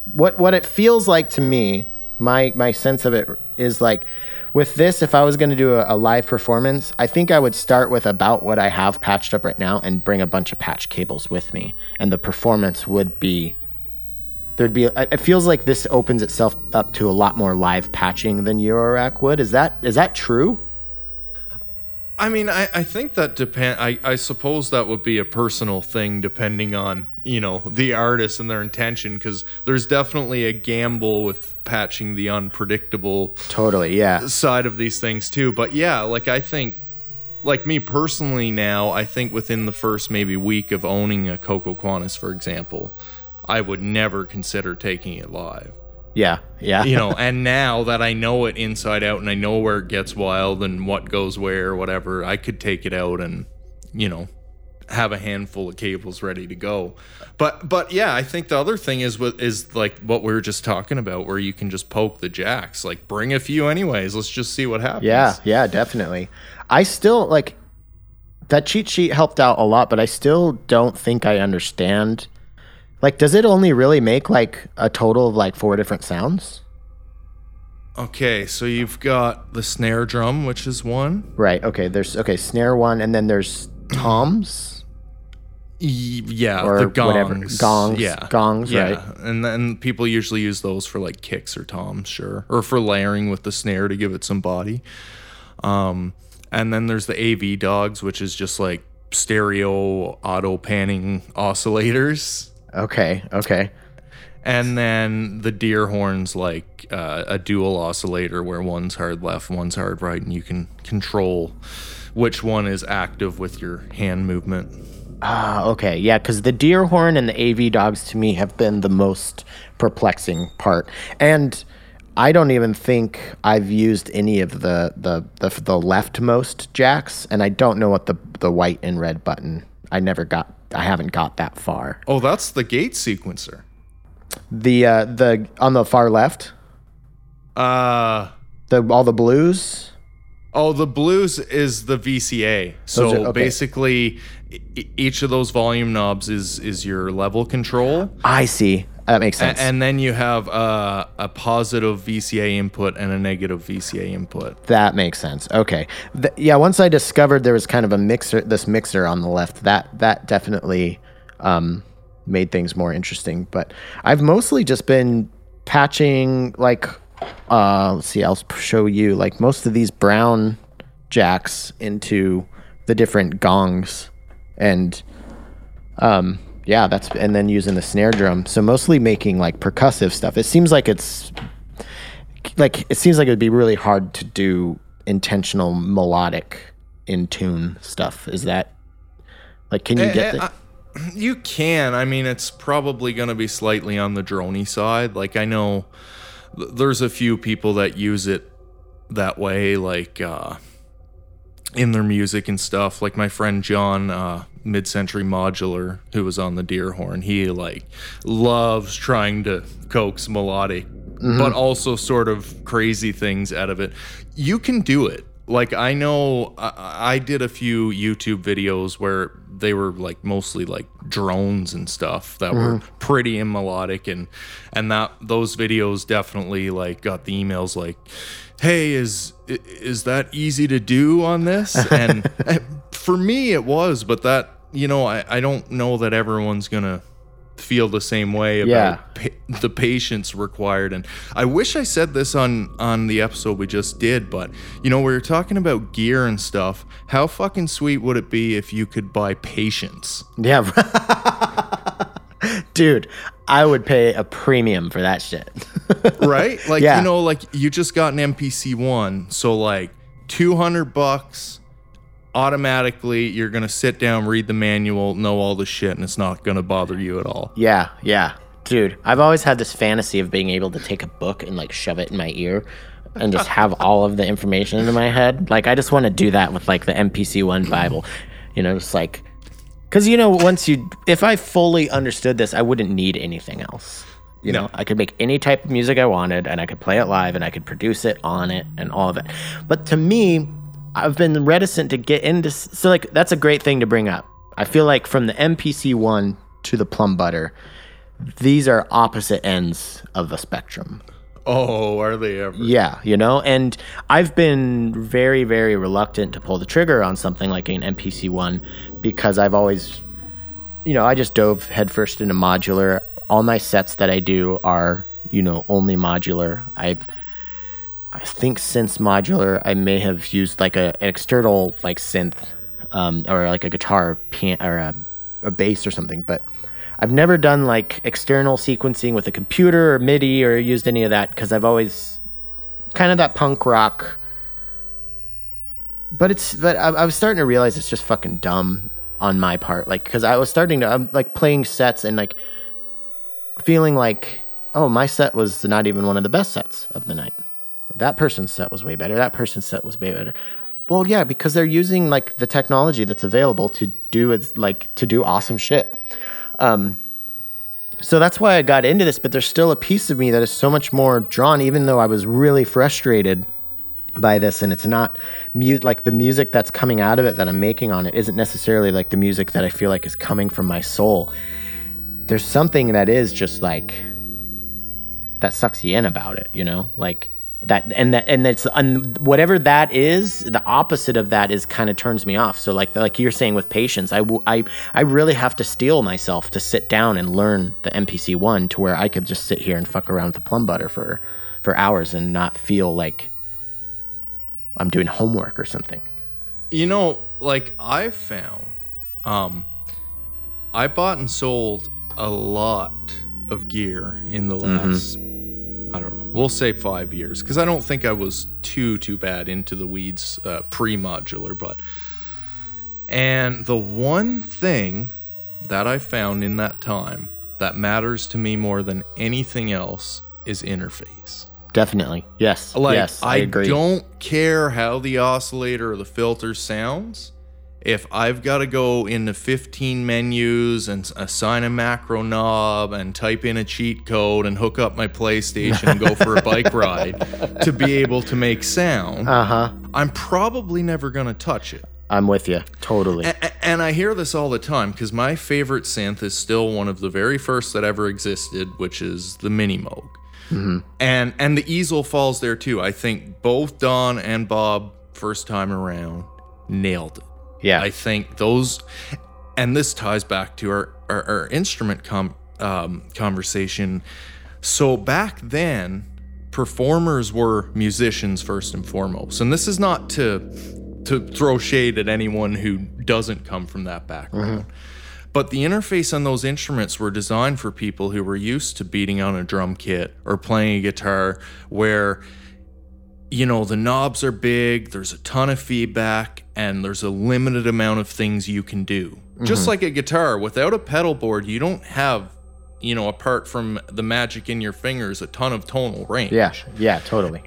what what it feels like to me. My my sense of it is like with this, if I was going to do a, a live performance, I think I would start with about what I have patched up right now and bring a bunch of patch cables with me, and the performance would be there'd be. It feels like this opens itself up to a lot more live patching than Eurorack would. Is that is that true? I mean, I, I think that depend. I, I suppose that would be a personal thing, depending on you know the artist and their intention, because there's definitely a gamble with patching the unpredictable Totally, yeah. side of these things too. But yeah, like I think, like me personally now, I think within the first maybe week of owning a Cocoquantus, for example, I would never consider taking it live. Yeah, yeah. You know, and now that I know it inside out and I know where it gets wild and what goes where, or whatever, I could take it out and, you know, have a handful of cables ready to go. But but yeah, I think the other thing is what is like what we were just talking about, where you can just poke the jacks. Like bring a few anyways. Let's just see what happens. Yeah, yeah, definitely. I still like that cheat sheet helped out a lot, but I still don't think I understand. Like, does it only really make like a total of like four different sounds? Okay, so you've got the snare drum, which is one. Right. Okay. There's okay snare one, and then there's toms. Yeah, Or the gongs. whatever. Gongs, Yeah. gongs, yeah. right. And then people usually use those for like kicks or toms, sure. Or for layering with the snare to give it some body. Um, and then there's the AV dogs, which is just like stereo auto panning oscillators. Okay, okay. And then the deer horns, like uh, a dual oscillator where one's hard left, one's hard right, and you can control which one is active with your hand movement. Ah, okay. Yeah, because the deer horn and the AV dogs to me have been the most perplexing part. And I don't even think I've used any of the the the, the leftmost jacks, and I don't know what the the white and red button. I never got. I haven't got that far. Oh, that's the gate sequencer. The uh, the on the far left, Uh, the all the blues. oh, the blues is the VCA. So are- okay. basically, each of those volume knobs is is your level control. I see. That makes sense. And then you have uh, a positive VCA input and a negative VCA input. That makes sense. Okay. Th- yeah, once I discovered there was kind of a mixer, this mixer on the left, that that definitely um, made things more interesting. But I've mostly just been patching, like, uh, let's see, I'll show you, like most of these brown jacks into the different gongs, and um, yeah, that's and then using the snare drum. So mostly making like percussive stuff. It seems like it's like it seems like it'd be really hard to do intentional melodic in tune stuff. Is that like can you get Eh, the I- you can. I mean, it's probably going to be slightly on the drony side. Like I know th- there's a few people that use it that way, like uh, in their music and stuff. Like my friend John, uh, mid-century modular, who was on the Deerhorn. He like loves trying to coax melodic, mm-hmm. but also sort of crazy things out of it. You can do it. Like I know, I, I did a few YouTube videos where they were like mostly like drones and stuff that were mm-hmm. pretty and melodic, and and that those videos definitely like got the emails like, "Hey, is is that easy to do on this?" And for me, it was, but that you know, I I don't know that everyone's gonna feel the same way about Yeah. pa- the patience required and i wish i said this on on the episode we just did but you know we were talking about gear and stuff how fucking sweet would it be if you could buy patience Yeah. Dude, I would pay a premium for that shit. right like Yeah. you know like you just got an mpc one so like 200 bucks automatically you're gonna sit down read the manual know all the shit and it's not gonna bother you at all yeah, yeah. Dude, I've always had this fantasy of being able to take a book and like shove it in my ear and just have all of the information in my head. Like I just want to do that with like the MPC 1 Bible. You know, just like cuz you know once you if I fully understood this, I wouldn't need anything else. You know, I could make any type of music I wanted and I could play it live and I could produce it on it and all of it. But to me, I've been reticent to get into so like that's a great thing to bring up. I feel like from the MPC 1 to the Plumbutter, these are opposite ends of the spectrum. oh are they ever Yeah, you know, and I've been very, very reluctant to pull the trigger on something like an MPC one because I've always, you know, I just dove headfirst into modular. All my sets that I do are, you know, only modular. I've, I think since modular, I may have used like a, an external like synth, um, or like a guitar, pian- or a, a bass or something, but. I've never done like external sequencing with a computer or MIDI or used any of that because I've always kind of that punk rock. But it's but I, I was starting to realize it's just fucking dumb on my part, like because I was starting to I'm like playing sets and like feeling like oh my set was not even one of the best sets of the night. That person's set was way better. That person's set was way better. Well, yeah, because they're using like the technology that's available to do like to do awesome shit. Um, so that's why I got into this, but there's still a piece of me that is so much more drawn, even though I was really frustrated by this and it's not mu- like the music that's coming out of it that I'm making on it isn't necessarily like the music that I feel like is coming from my soul. There's something that is just like that sucks you in about it, you know? Like that and that and that's and whatever that is the opposite of that is kind of turns me off. So like like you're saying with patience I, I i really have to steel myself to sit down and learn the mpc one to where i could just sit here and fuck around with the Plumbutter for for hours and not feel like i'm doing homework or something. You know, like I've found, um, I bought and sold a lot of gear in the last, I don't know, we'll say five years, because I don't think I was too too bad into the weeds uh, pre-modular, but, and the one thing that I found in that time that matters to me more than anything else is interface. definitely yes Like yes i, agree. I, agree don't care how the oscillator or the filter sounds. If I've got to go into 15 menus and assign a macro knob and type in a cheat code and hook up my PlayStation and go for a bike ride to be able to make sound, uh-huh I'm probably never going to touch it. i'm with you totally A- And I hear this all the time because my favorite synth is still one of the very first that ever existed, which is the Mini Moog. And and the easel falls there too. I think both Don and Bob first time around nailed it. Yeah I think those, and this ties back to our our, our instrument com, um, conversation. So back then, performers were musicians first and foremost, and this is not to to throw shade at anyone who doesn't come from that background. But the interface on those instruments were designed for people who were used to beating on a drum kit or playing a guitar where you know, the knobs are big, there's a ton of feedback, and there's a limited amount of things you can do. Just mm-hmm. like a guitar, without a pedal board, you don't have, you know, apart from the magic in your fingers, a ton of tonal range. yeah yeah totally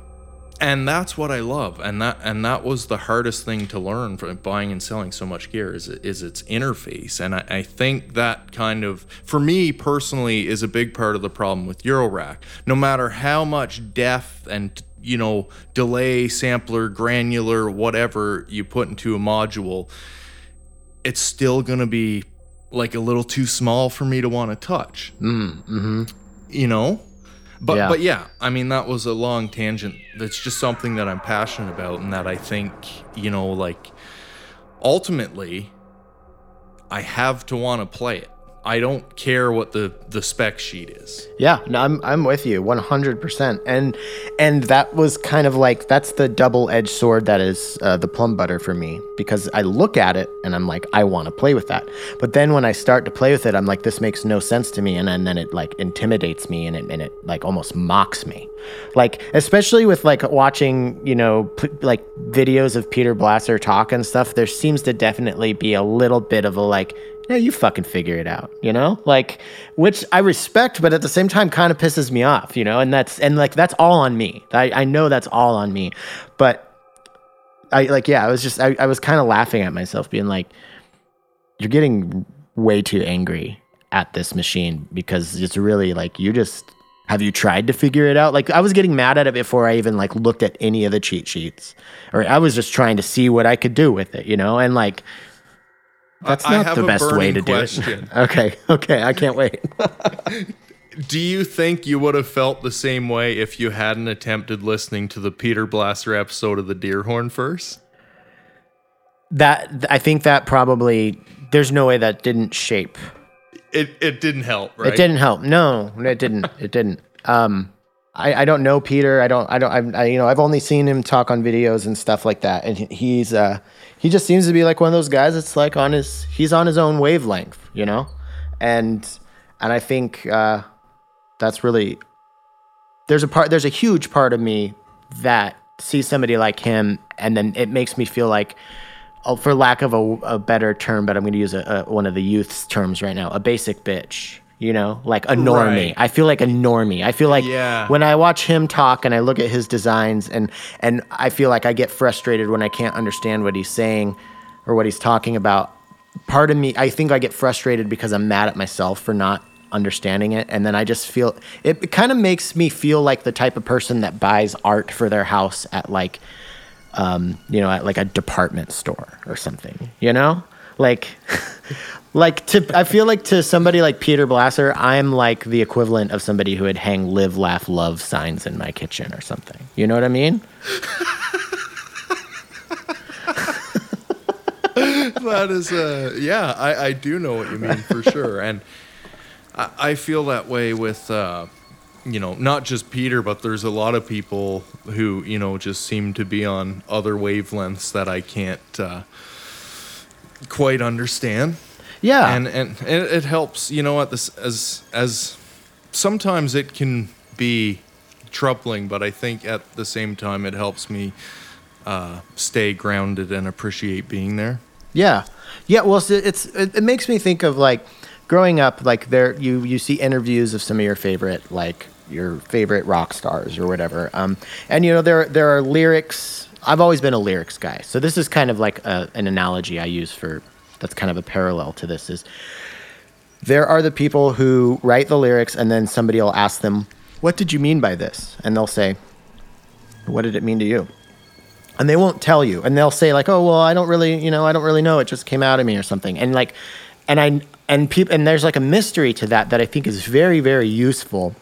And that's what I love. And that and that was the hardest thing to learn from buying and selling so much gear is is its interface. And I, I think that kind of for me personally is a big part of the problem with Eurorack. No matter how much depth and you know, delay, sampler, granular, whatever you put into a module, it's still gonna be like a little too small for me to want to touch. mm, mm-hmm. You know? But Yeah. but yeah, I mean that was a long tangent. That's just something that I'm passionate about and that I think, you know, like ultimately I have to want to play it. I don't care what the the spec sheet is. Yeah, no, I'm I'm with you 100%. And and that was kind of like that's the double-edged sword that is uh, the Plumbutter for me because I look at it and I'm like I want to play with that. But then when I start to play with it, I'm like this makes no sense to me and, and then it like intimidates me and it and it like almost mocks me. Like especially with like watching, you know, p- like videos of Peter Blasser talk and stuff, there seems to definitely be a little bit of a like yeah, you fucking figure it out, you know? Like, which I respect, but at the same time kind of pisses me off, you know? And that's, and like, that's all on me. I, I know that's all on me. But I, like, yeah, I was just, I, I was kind of laughing at myself, being like, you're getting way too angry at this machine because it's really like, you just, have you tried to figure it out? Like, I was getting mad at it before I even like looked at any of the cheat sheets, or I was just trying to see what I could do with it, you know? And like, that's I not the best way to do it. Okay, okay, I can't wait. Do you think you would have felt the same way if you hadn't attempted listening to the Peter Blasser episode of the Deerhorn first? that I think that probably there's no way that didn't shape. It it didn't help, right? It didn't help. No, it didn't. It didn't. Um, I, I don't know Peter. I don't. I don't. I'm, I, you know, I've only seen him talk on videos and stuff like that. And he's uh, he just seems to be like one of those guys. that's like on his. He's on his own wavelength, you know, and and I think uh, that's really there's a part. There's a huge part of me that sees somebody like him, and then it makes me feel like oh, for lack of a, a better term, but I'm going to use a, a, one of the youth's terms right now, a basic bitch. You know, like a normie. Right. I feel like a normie. I feel like Yeah. when I watch him talk and I look at his designs and and I feel like I get frustrated when I can't understand what he's saying or what he's talking about. Part of me, I think I get frustrated because I'm mad at myself for not understanding it and then I just feel it, it kind of makes me feel like the type of person that buys art for their house at like um, you know, at like a department store or something, you know? Like Like to, I feel like to somebody like Peter Blasser, I'm like the equivalent of somebody who would hang "Live, Laugh, Love" signs in my kitchen or something. You know what I mean? that is uh yeah I, I do know what you mean for sure and I, I feel that way with uh you know not just peter but there's a lot of people who you know just seem to be on other wavelengths that i can't uh quite understand Yeah. and and it, it helps you know at this as as sometimes it can be troubling but i think at the same time it helps me uh stay grounded and appreciate being there Yeah, yeah. Well, so it's it, it makes me think of like growing up. Like there, you you see interviews of some of your favorite like your favorite rock stars or whatever. Um, and you know there there are lyrics. I've always been a lyrics guy, so this is kind of like a, an analogy I use for that's kind of a parallel to this is there are the people who write the lyrics and then somebody will ask them, "What did you mean by this?" and they'll say, "What did it mean to you?" and they won't tell you and they'll say like oh well i don't really you know i don't really know it just came out of me or something and like and i and people and there's like a mystery to that that i think is very very useful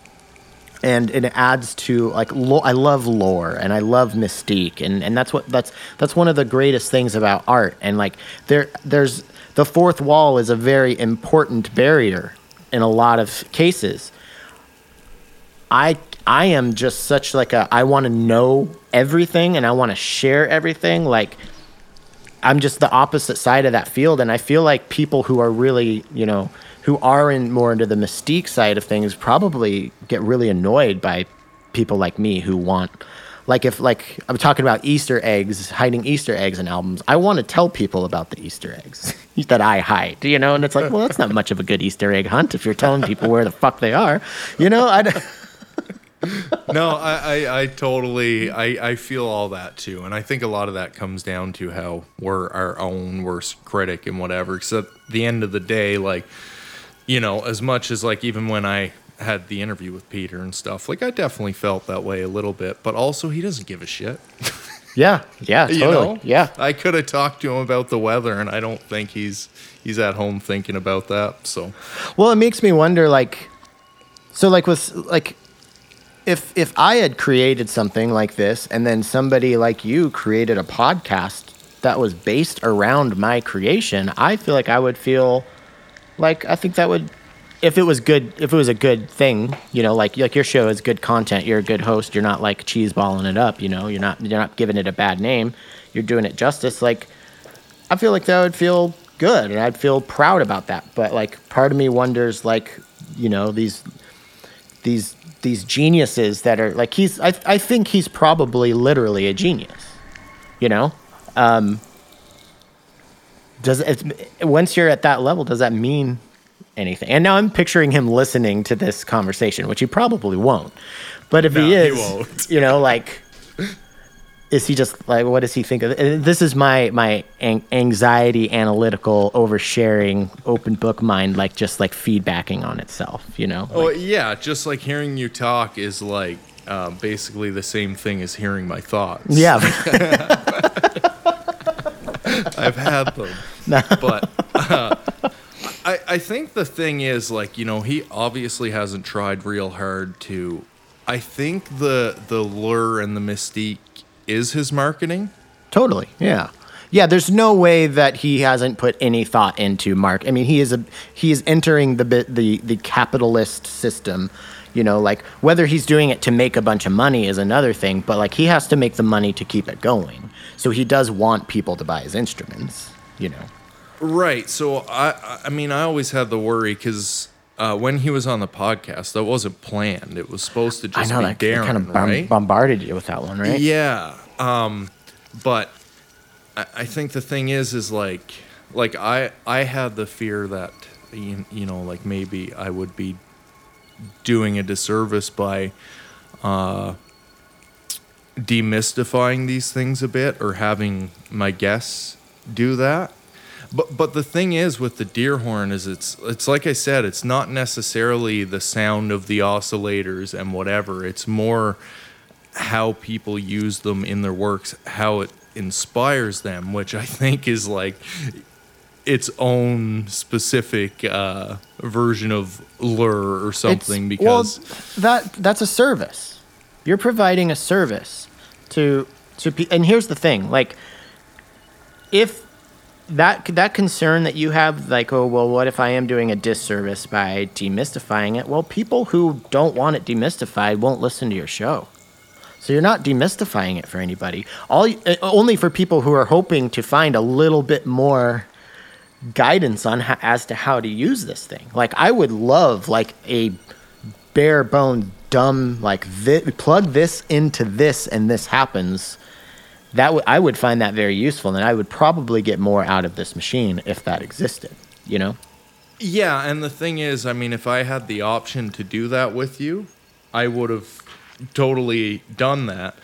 and it adds to like lo- i love lore and i love mystique and and that's what that's that's one of the greatest things about art. And like there there's the fourth wall is a very important barrier in a lot of cases. I I am just such like a I want to know everything and I want to share everything. Like I'm just the opposite side of that field and I feel like people who are really, you know, who are in more into the mystique side of things probably get really annoyed by people like me who want like if like I'm talking about Easter eggs, hiding Easter eggs in albums. I want to tell people about the Easter eggs that I hide, you know, and it's like, well, that's not much of a good Easter egg hunt if you're telling people where the fuck they are, you know. I no, I, I, I totally, I, I feel all that too, and I think a lot of that comes down to how we're our own worst critic and whatever. Because at the end of the day, like, you know, as much as like even when I had the interview with Peter and stuff, like I definitely felt that way a little bit, but also he doesn't give a shit. yeah, yeah, totally, you know? yeah. I could have talked to him about the weather, and I don't think he's he's at home thinking about that. So, Well, it makes me wonder, like, so like with like, if if I had created something like this, and then somebody like you created a podcast that was based around my creation, I feel like I would feel like I think that would, if it was good, if it was a good thing, you know, like like your show is good content, you're a good host, you're not like cheeseballing it up, you know, you're not you're not giving it a bad name, you're doing it justice, like. I feel like that would feel good and I'd feel proud about that. But like part of me wonders like, you know, these these these geniuses that are like he's I I think he's probably literally a genius. You know? Um does it once you're at that level, does that mean anything? And now I'm picturing him listening to this conversation, which he probably won't. But if he No, he is, won't. you know, like is he just like what does he think of it? this is my my anxiety analytical oversharing open book mind like just like feedbacking on itself you know oh yeah, just like hearing you talk is like uh, basically the same thing as hearing my thoughts. yeah I've had them. but uh, I, I think the thing is, like, you know, he obviously hasn't tried real hard to. I think the the lure and the mystique is his marketing. totally yeah yeah there's no way that he hasn't put any thought into mark i mean he is a he is entering the bit the the capitalist system you know like whether he's doing it to make a bunch of money is another thing but like he has to make the money to keep it going so he does want people to buy his instruments you know Right. So I I mean I always had the worry because uh, when he was on the podcast, that wasn't planned. It was supposed to just i know be that Darren, kind of bom- right? bombarded you with that one right Yeah. Um, but I, I think the thing is, is like, like I, I had the fear that, you, you know, like maybe I would be doing a disservice by, uh, demystifying these things a bit or having my guests do that. But but the thing is with the deer horn is it's it's like I said, it's not necessarily the sound of the oscillators and whatever. It's more how people use them in their works, how it inspires them, which I think is like its own specific uh, version of lure or something It's- well, that that's a service. You're providing a service to to and here's the thing, like if that that concern that you have like oh well what if I am doing a disservice by demystifying it? Well, people who don't want it demystified won't listen to your show. So you're not demystifying it for anybody. All uh, only for people who are hoping to find a little bit more guidance on how, as to how to use this thing. Like I would love like a bare bone dumb like thi- plug this into this and this happens. That would I would find that very useful and I would probably get more out of this machine if that existed, you know? Yeah, and the thing is, I mean, if I had the option to do that with you, I would have totally done that.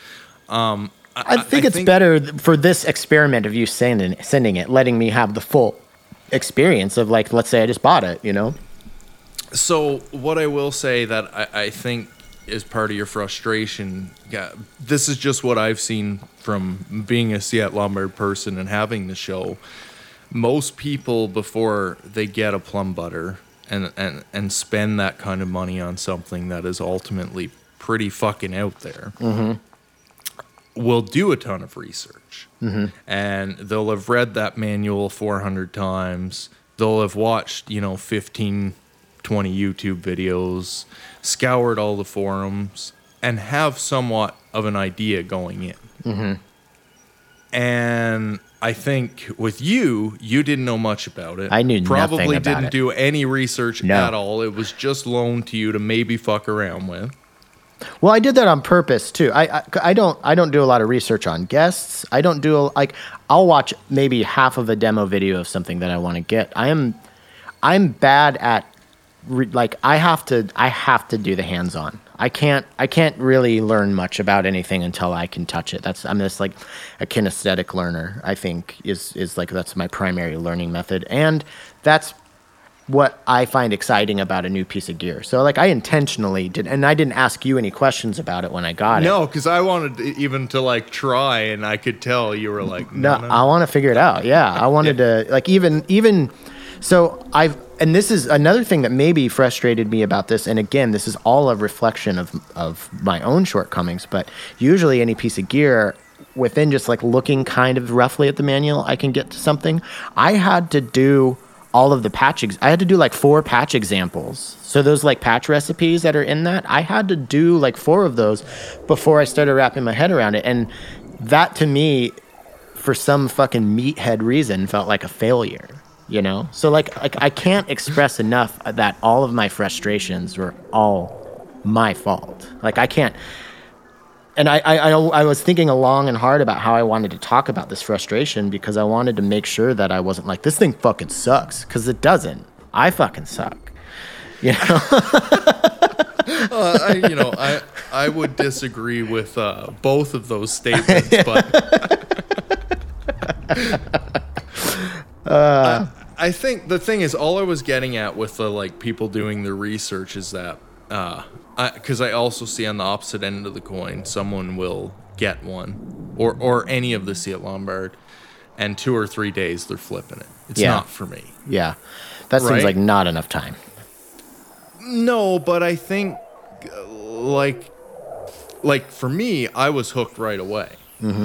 Um, I think it's better for this experiment of you sending sending it, letting me have the full experience of like let's say I just bought it, you know? So what I will say that I, I think is part of your frustration. Yeah, this is just what I've seen from being a Ciat-Lonbarde person and having the show. Most people before they get a Plumbutter and and and spend that kind of money on something that is ultimately pretty fucking out there. Mm-hmm. Will do a ton of research, mm-hmm. and they'll have read that manual 400 times. They'll have watched, you know, 15, 20 YouTube videos, scoured all the forums, and have somewhat of an idea going in. Mm-hmm. And I think with you, you didn't know much about it. I knew probably didn't it. do any research No. at all. It was just loaned to you to maybe fuck around with. Well, I did that on purpose too. I, I I don't I don't do a lot of research on guests. I don't do like I'll watch maybe half of a demo video of something that I want to get. I am I'm bad at re, like I have to I have to do the hands on. I can't I can't really learn much about anything until I can touch it. That's I'm just like a kinesthetic learner. I think is is like that's my primary learning method, and that's what I find exciting about a new piece of gear. So like I intentionally did, and I didn't ask you any questions about it when I got it. No, because I wanted to- even to like try, and I could tell you were like, No, no, no. I want to figure it out. Yeah, I wanted to like even even so I've and this is another thing that maybe frustrated me about this. And again, this is all a reflection of of my own shortcomings. But usually, any piece of gear within just like looking kind of roughly at the manual, I can get to something. I had to do all of the patch. Ex- I had to do like four patch examples. So those like patch recipes that are in that, I had to do like four of those before I started wrapping my head around it. And that to me for some fucking meathead reason felt like a failure you know so like like i can't express enough that all of my frustrations were all my fault like i can't and I, I, I was thinking long and hard about how I wanted to talk about this frustration because I wanted to make sure that I wasn't like this thing fucking sucks because it doesn't. I fucking suck. You know? Uh, I, you know, I I would disagree with uh, both of those statements, but Uh. I, I think the thing is, all I was getting at with the like people doing the research is that because I, also see on the opposite end of the coin, someone will get one or or any of the Ciat-Lonbarde, and two or three days they're flipping it. It's Yeah. not for me. yeah. That seems like not enough time. No, but I think uh, like like for me, I was hooked right away.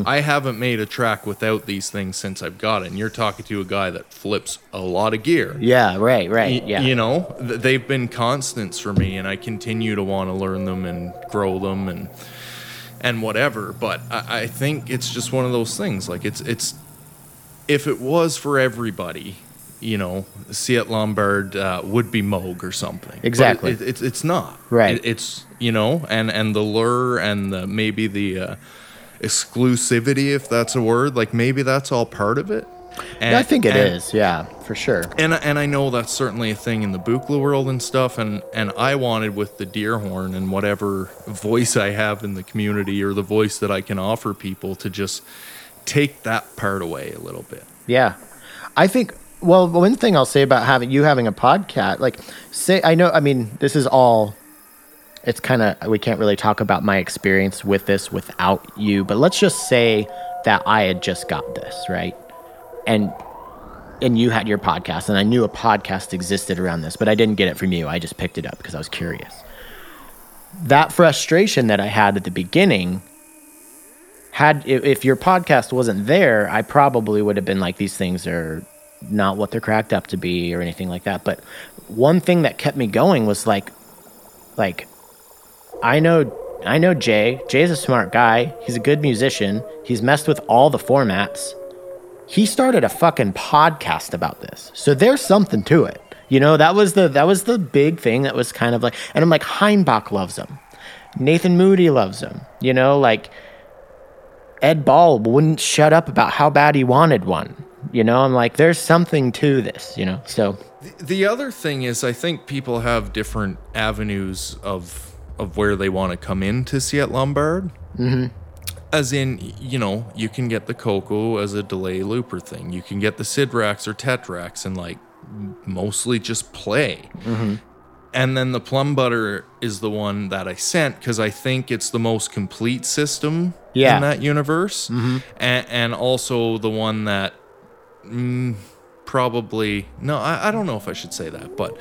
I haven't made a track without these things since I've got it. And you're talking to a guy that flips a lot of gear. Yeah, right, right. Y- Yeah. You know, th- they've been constants for me, and I continue to want to learn them and grow them and and whatever. But I, I think it's just one of those things. Like it's it's if it was for everybody, you know, Ciat-Lonbarde uh, would be Moog or something. Exactly. it, it, it's it's not. Right. It- it's you know, and and the lure and the maybe the uh, exclusivity, if that's a word. Like maybe that's all part of it. And, I think it and- is. Yeah, for sure. and and I know that's certainly a thing in the Buchla world and stuff. And and I wanted with the Deerhorn and whatever voice I have in the community or the voice that I can offer people to just take that part away a little bit. Yeah. I think well, one thing I'll say about having you having a podcast, like say I know I mean, this is all it's kind of we can't really talk about my experience with this without you, but let's just say that I had just got this, right? And and you had your podcast, and I knew a podcast existed around this, but I didn't get it from you. I just picked it up because I was curious. That frustration that I had at the beginning had if, your podcast wasn't there, I probably would have been like these things are not what they're cracked up to be or anything like that. But one thing that kept me going was like like I know I know Jay. Jay's a smart guy. He's a good musician. He's messed with all the formats. He started a fucking podcast about this. So there's something to it. You know, that was the that was the big thing that was kind of like and I'm like Heimbach loves him. Nathan Moody loves him. You know, like Ed Ball wouldn't shut up about how bad he wanted one. You know, I'm like, there's something to this, you know? So The other thing is, I think people have different avenues of of where they want to come into Ciat-Lonbarde. Mm-hmm. As in, you know, you can get the Coco as a delay looper thing. You can get the Sidrax or Tetrax and like mostly just play. And then the Plumbutter is the one that I sent because I think it's the most complete system Yeah. in that universe, and, and also the one that mm, probably no, I, I don't know if I should say that, but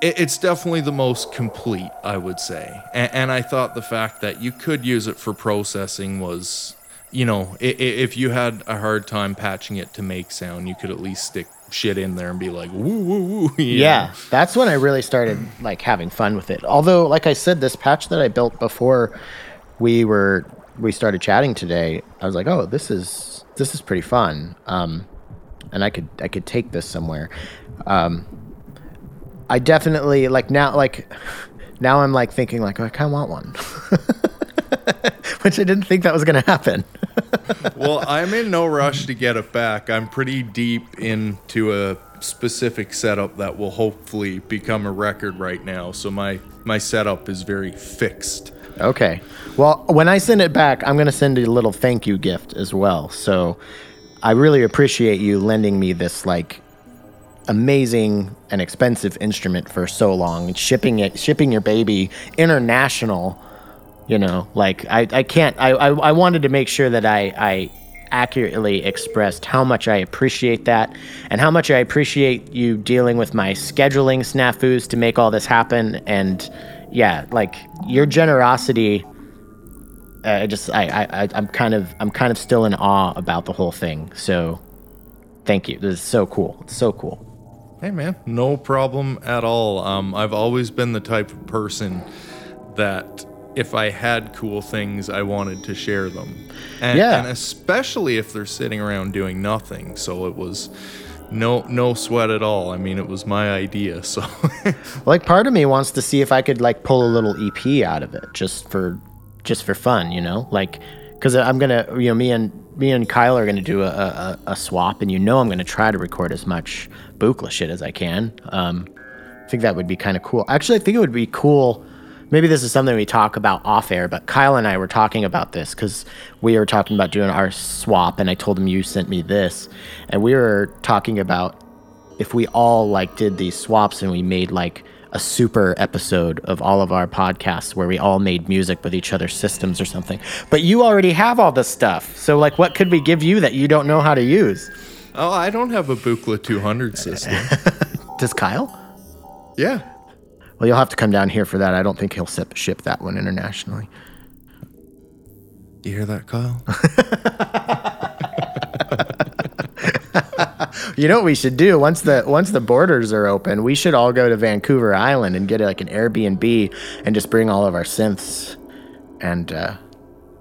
it, it's definitely the most complete, I would say. And, and I thought the fact that you could use it for processing was, you know, if you had a hard time patching it to make sound, you could at least stick shit in there and be like, woo, woo, woo. Yeah, that's when I really started like having fun with it. Although, like I said, this patch that I built before we were we started chatting today, I was like, oh, this is this is pretty fun. Um, and I could I could take this somewhere. Um, I definitely like now like now I'm like thinking like oh, I kind of want one, which I didn't think that was gonna happen. well, I'm in no rush to get it back. I'm pretty deep into a specific setup that will hopefully become a record right now. So my my setup is very fixed. Okay. Well, when I send it back, I'm going to send a little thank you gift as well. So I really appreciate you lending me this like amazing and expensive instrument for so long. Shipping it shipping your baby international you know like i, I can't I, I i wanted to make sure that i i accurately expressed how much i appreciate that and how much i appreciate you dealing with my scheduling snafus to make all this happen. And yeah like your generosity uh, I just I I- i'm kind of i'm kind of still in awe about the whole thing. So thank you. This is so cool. It's so cool Hey man, no problem at all. Um, I've always been the type of person that if I had cool things, I wanted to share them. And, Yeah. and especially if they're sitting around doing nothing. So it was no no sweat at all. I mean, it was my idea. So like part of me wants to see if I could like pull a little EP out of it just for just for fun, you know, like because I'm gonna you know me and me and Kyle are gonna do a, a, a swap, and you know I'm gonna try to record as much Buchla shit as I can. Um, I think that would be kind of cool. Actually, I think it would be cool. Maybe this is something we talk about off air, but Kyle and I were talking about this because we were talking about doing our swap, and I told him you sent me this, and we were talking about if we all like did these swaps and we made like a super episode of all of our podcasts where we all made music with each other's systems or something. But you already have all this stuff. So like what could we give you that you don't know how to use? Oh, I don't have a Buchla 200 system. Does Kyle? yeah. Well, you'll have to come down here for that. I don't think he'll ship, ship that one internationally. You hear that, Kyle? You know what we should do once the once the borders are open, we should all go to Vancouver Island and get like an Airbnb and just bring all of our synths and uh,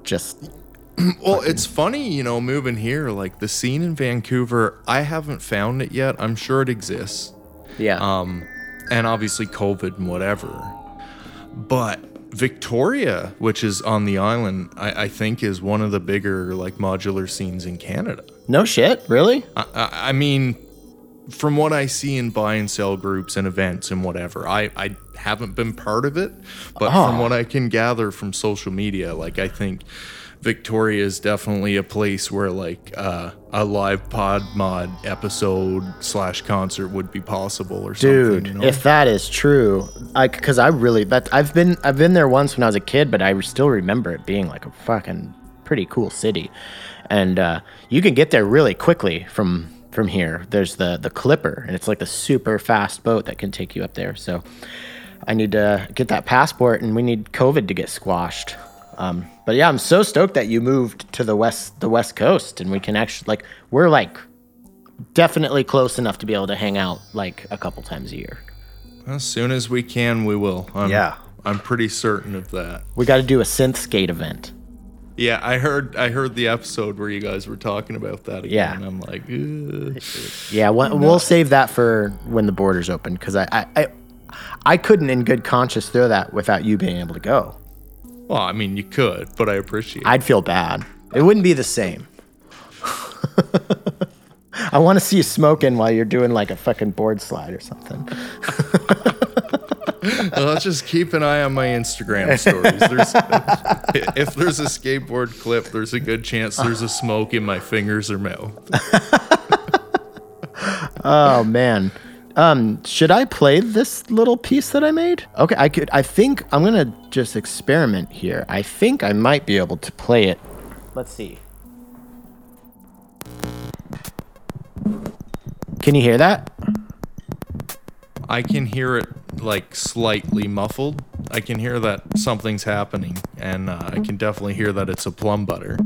just Well, it's funny, you know, moving here, like the scene in Vancouver, I haven't found it yet. I'm sure it exists. yeah. um, and obviously COVID and whatever. But Victoria, which is on the island, I, I think is one of the bigger like modular scenes in Canada. no shit, really? I, I, I mean, from what I see in buy and sell groups and events and whatever, I, I haven't been part of it, but from Oh. what I can gather from social media, like I think Victoria is definitely a place where like uh, a live pod mod episode slash concert would be possible or Dude, something. You know? if that is true, I because I really that I've been I've been there once when I was a kid, but I still remember it being like a fucking pretty cool city, and uh, you can get there really quickly from from here. There's the the Clipper, and it's like the super fast boat that can take you up there. So I need to get that passport, and we need COVID to get squashed. Um, but yeah, I'm so stoked that you moved to the west the west coast, and we can actually like we're like definitely close enough to be able to hang out like a couple times a year. As soon as we can, we will. I'm, Yeah. I'm pretty certain of that. We got to do a synth skate event. Yeah, I heard I heard the episode where you guys were talking about that again. Yeah. and I'm like, Ugh. Yeah, one, we'll save that for when the borders open because I, I, I, I couldn't in good conscience throw that without you being able to go. Well, I mean, you could, but I appreciate. it. I'd feel bad. It wouldn't be the same. I want to see you smoking while you're doing like a fucking board slide or something. Let's just keep an eye on my Instagram stories. There's, if there's a skateboard clip, there's a good chance there's a smoke in my fingers or mouth. Oh man. Um, should I play this little piece that I made? Okay, I could. I think I'm gonna just experiment here. I think I might be able to play it. Let's see. Can you hear that? I can hear it like slightly muffled. I can hear that something's happening, and uh, I can definitely hear that it's a Plumbutter.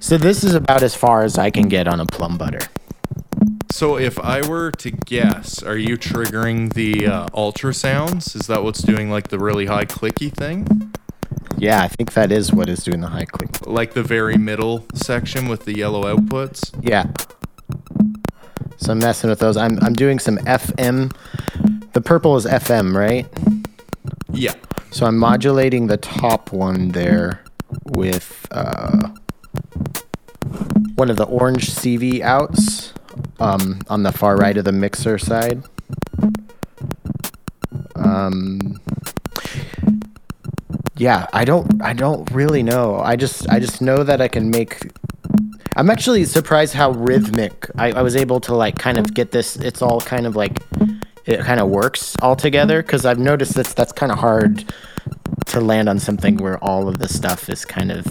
So this is about as far as I can get on a plum butter. So if I were to guess, are you triggering the uh, ultrasounds? Is that what's doing like the really high clicky thing? Yeah, I think that is what is doing the high click. Like the very middle section with the yellow outputs? Yeah. So I'm messing with those. I'm I'm doing some FM. The purple is FM, right? Yeah. So I'm modulating the top one there with uh, one of the orange CV outs um, on the far right of the mixer side. Um, yeah, I don't I don't really know. I just I just know that I can make I'm actually surprised how rhythmic I, I was able to like kind of get this it's all kind of like it kind of works all together because I've noticed that's that's kind of hard to land on something where all of the stuff is kind of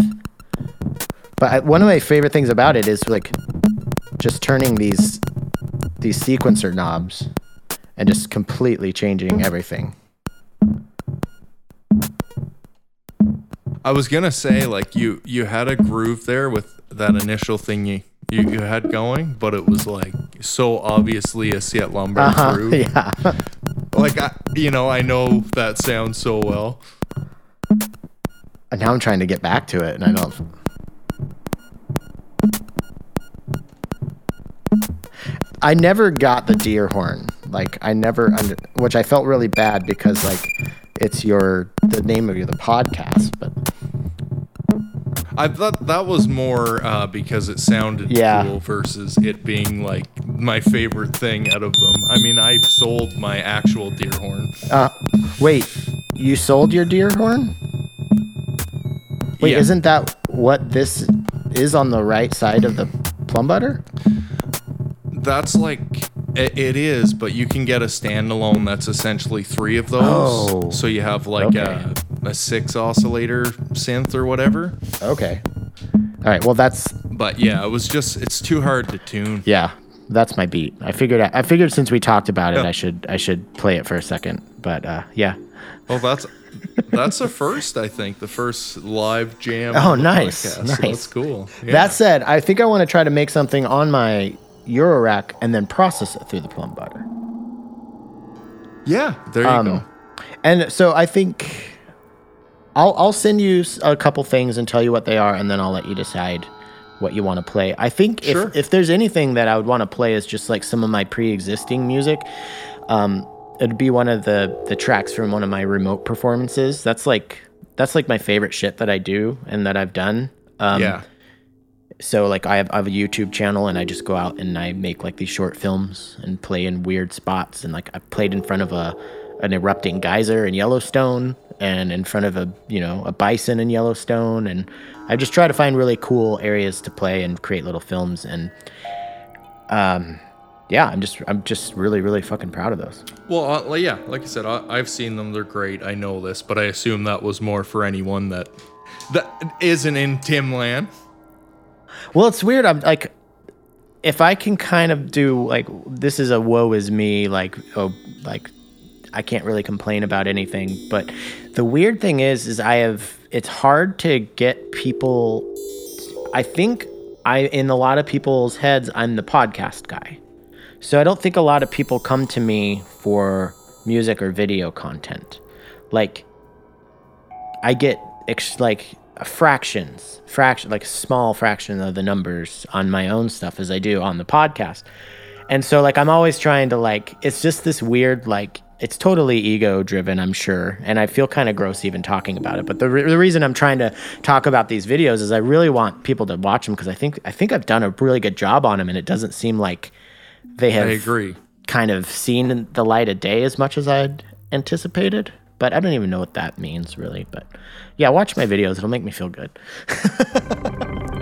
but I, one of my favorite things about it is like just turning these these sequencer knobs and just completely changing everything. I was gonna say like you you had a groove there with that initial thing you you, you had going, but it was like so obviously a Ciat-Lonbarde Uh-huh, groove. yeah. Like I, you know, I know that sounds so well. And now I'm trying to get back to it, and I don't. I never got the Deerhorn. Like I never, under, which I felt really bad because like it's your the name of your the podcast, but I thought that was more uh, because it sounded Yeah. cool versus it being like my favorite thing out of them. I mean, I sold my actual Deerhorn. uh, wait, you sold your Deerhorn? Wait, Yeah. isn't that what this is on the right side of the Plumbutter? That's like it, it is, but you can get a standalone that's essentially three of those. Oh. So you have like Okay. a, a six oscillator synth or whatever. Okay. All right. Well, that's But yeah, it was just it's too hard to tune. Yeah, that's my beat. I figured I figured since we talked about it, Yeah. I should I should play it for a second. But uh, yeah. Well, that's that's the first, I think, the first live jam. Oh, on the nice, so nice. that's cool. Yeah. That said, I think I want to try to make something on my Eurorack and then process it through the Plumbutter. yeah. There you Um, go. And so I think I'll I'll send you a couple things and tell you what they are, and then I'll let you decide what you want to play. I think Sure. if if there's anything that I would want to play is just like some of my pre-existing music. Um, it'd be one of the the tracks from one of my remote performances. That's like that's like my favorite shit that I do and that I've done. Um, yeah. So like I have, I have a YouTube channel and I just go out and I make like these short films and play in weird spots and like I played in front of a an erupting geyser in Yellowstone and in front of a you know a bison in Yellowstone and I just try to find really cool areas to play and create little films and um yeah I'm just I'm just really really fucking proud of those. Well, uh, yeah, like I said, I, I've seen them. They're great. I know this, but I assume that was more for anyone that that isn't in Timland. Well, it's weird. I'm like, if I can kind of do like this is a woe is me like oh like I can't really complain about anything. But the weird thing is, is I have it's hard to get people. I think I in a lot of people's heads I'm the podcast guy, so I don't think a lot of people come to me for music or video content. Like I get ex- like fractions, fraction, like a small fraction of the numbers on my own stuff as I do on the podcast. And so like I'm always trying to like it's just this weird like it's totally ego driven, I'm sure. And I feel kind of gross even talking about it. But the, re- the reason I'm trying to talk about these videos is I really want people to watch them because I think I think I've done a really good job on them and it doesn't seem like they have I agree. kind of seen the light of day as much as I'd anticipated. But I don't even know what that means really. But yeah, watch my videos. It'll make me feel good.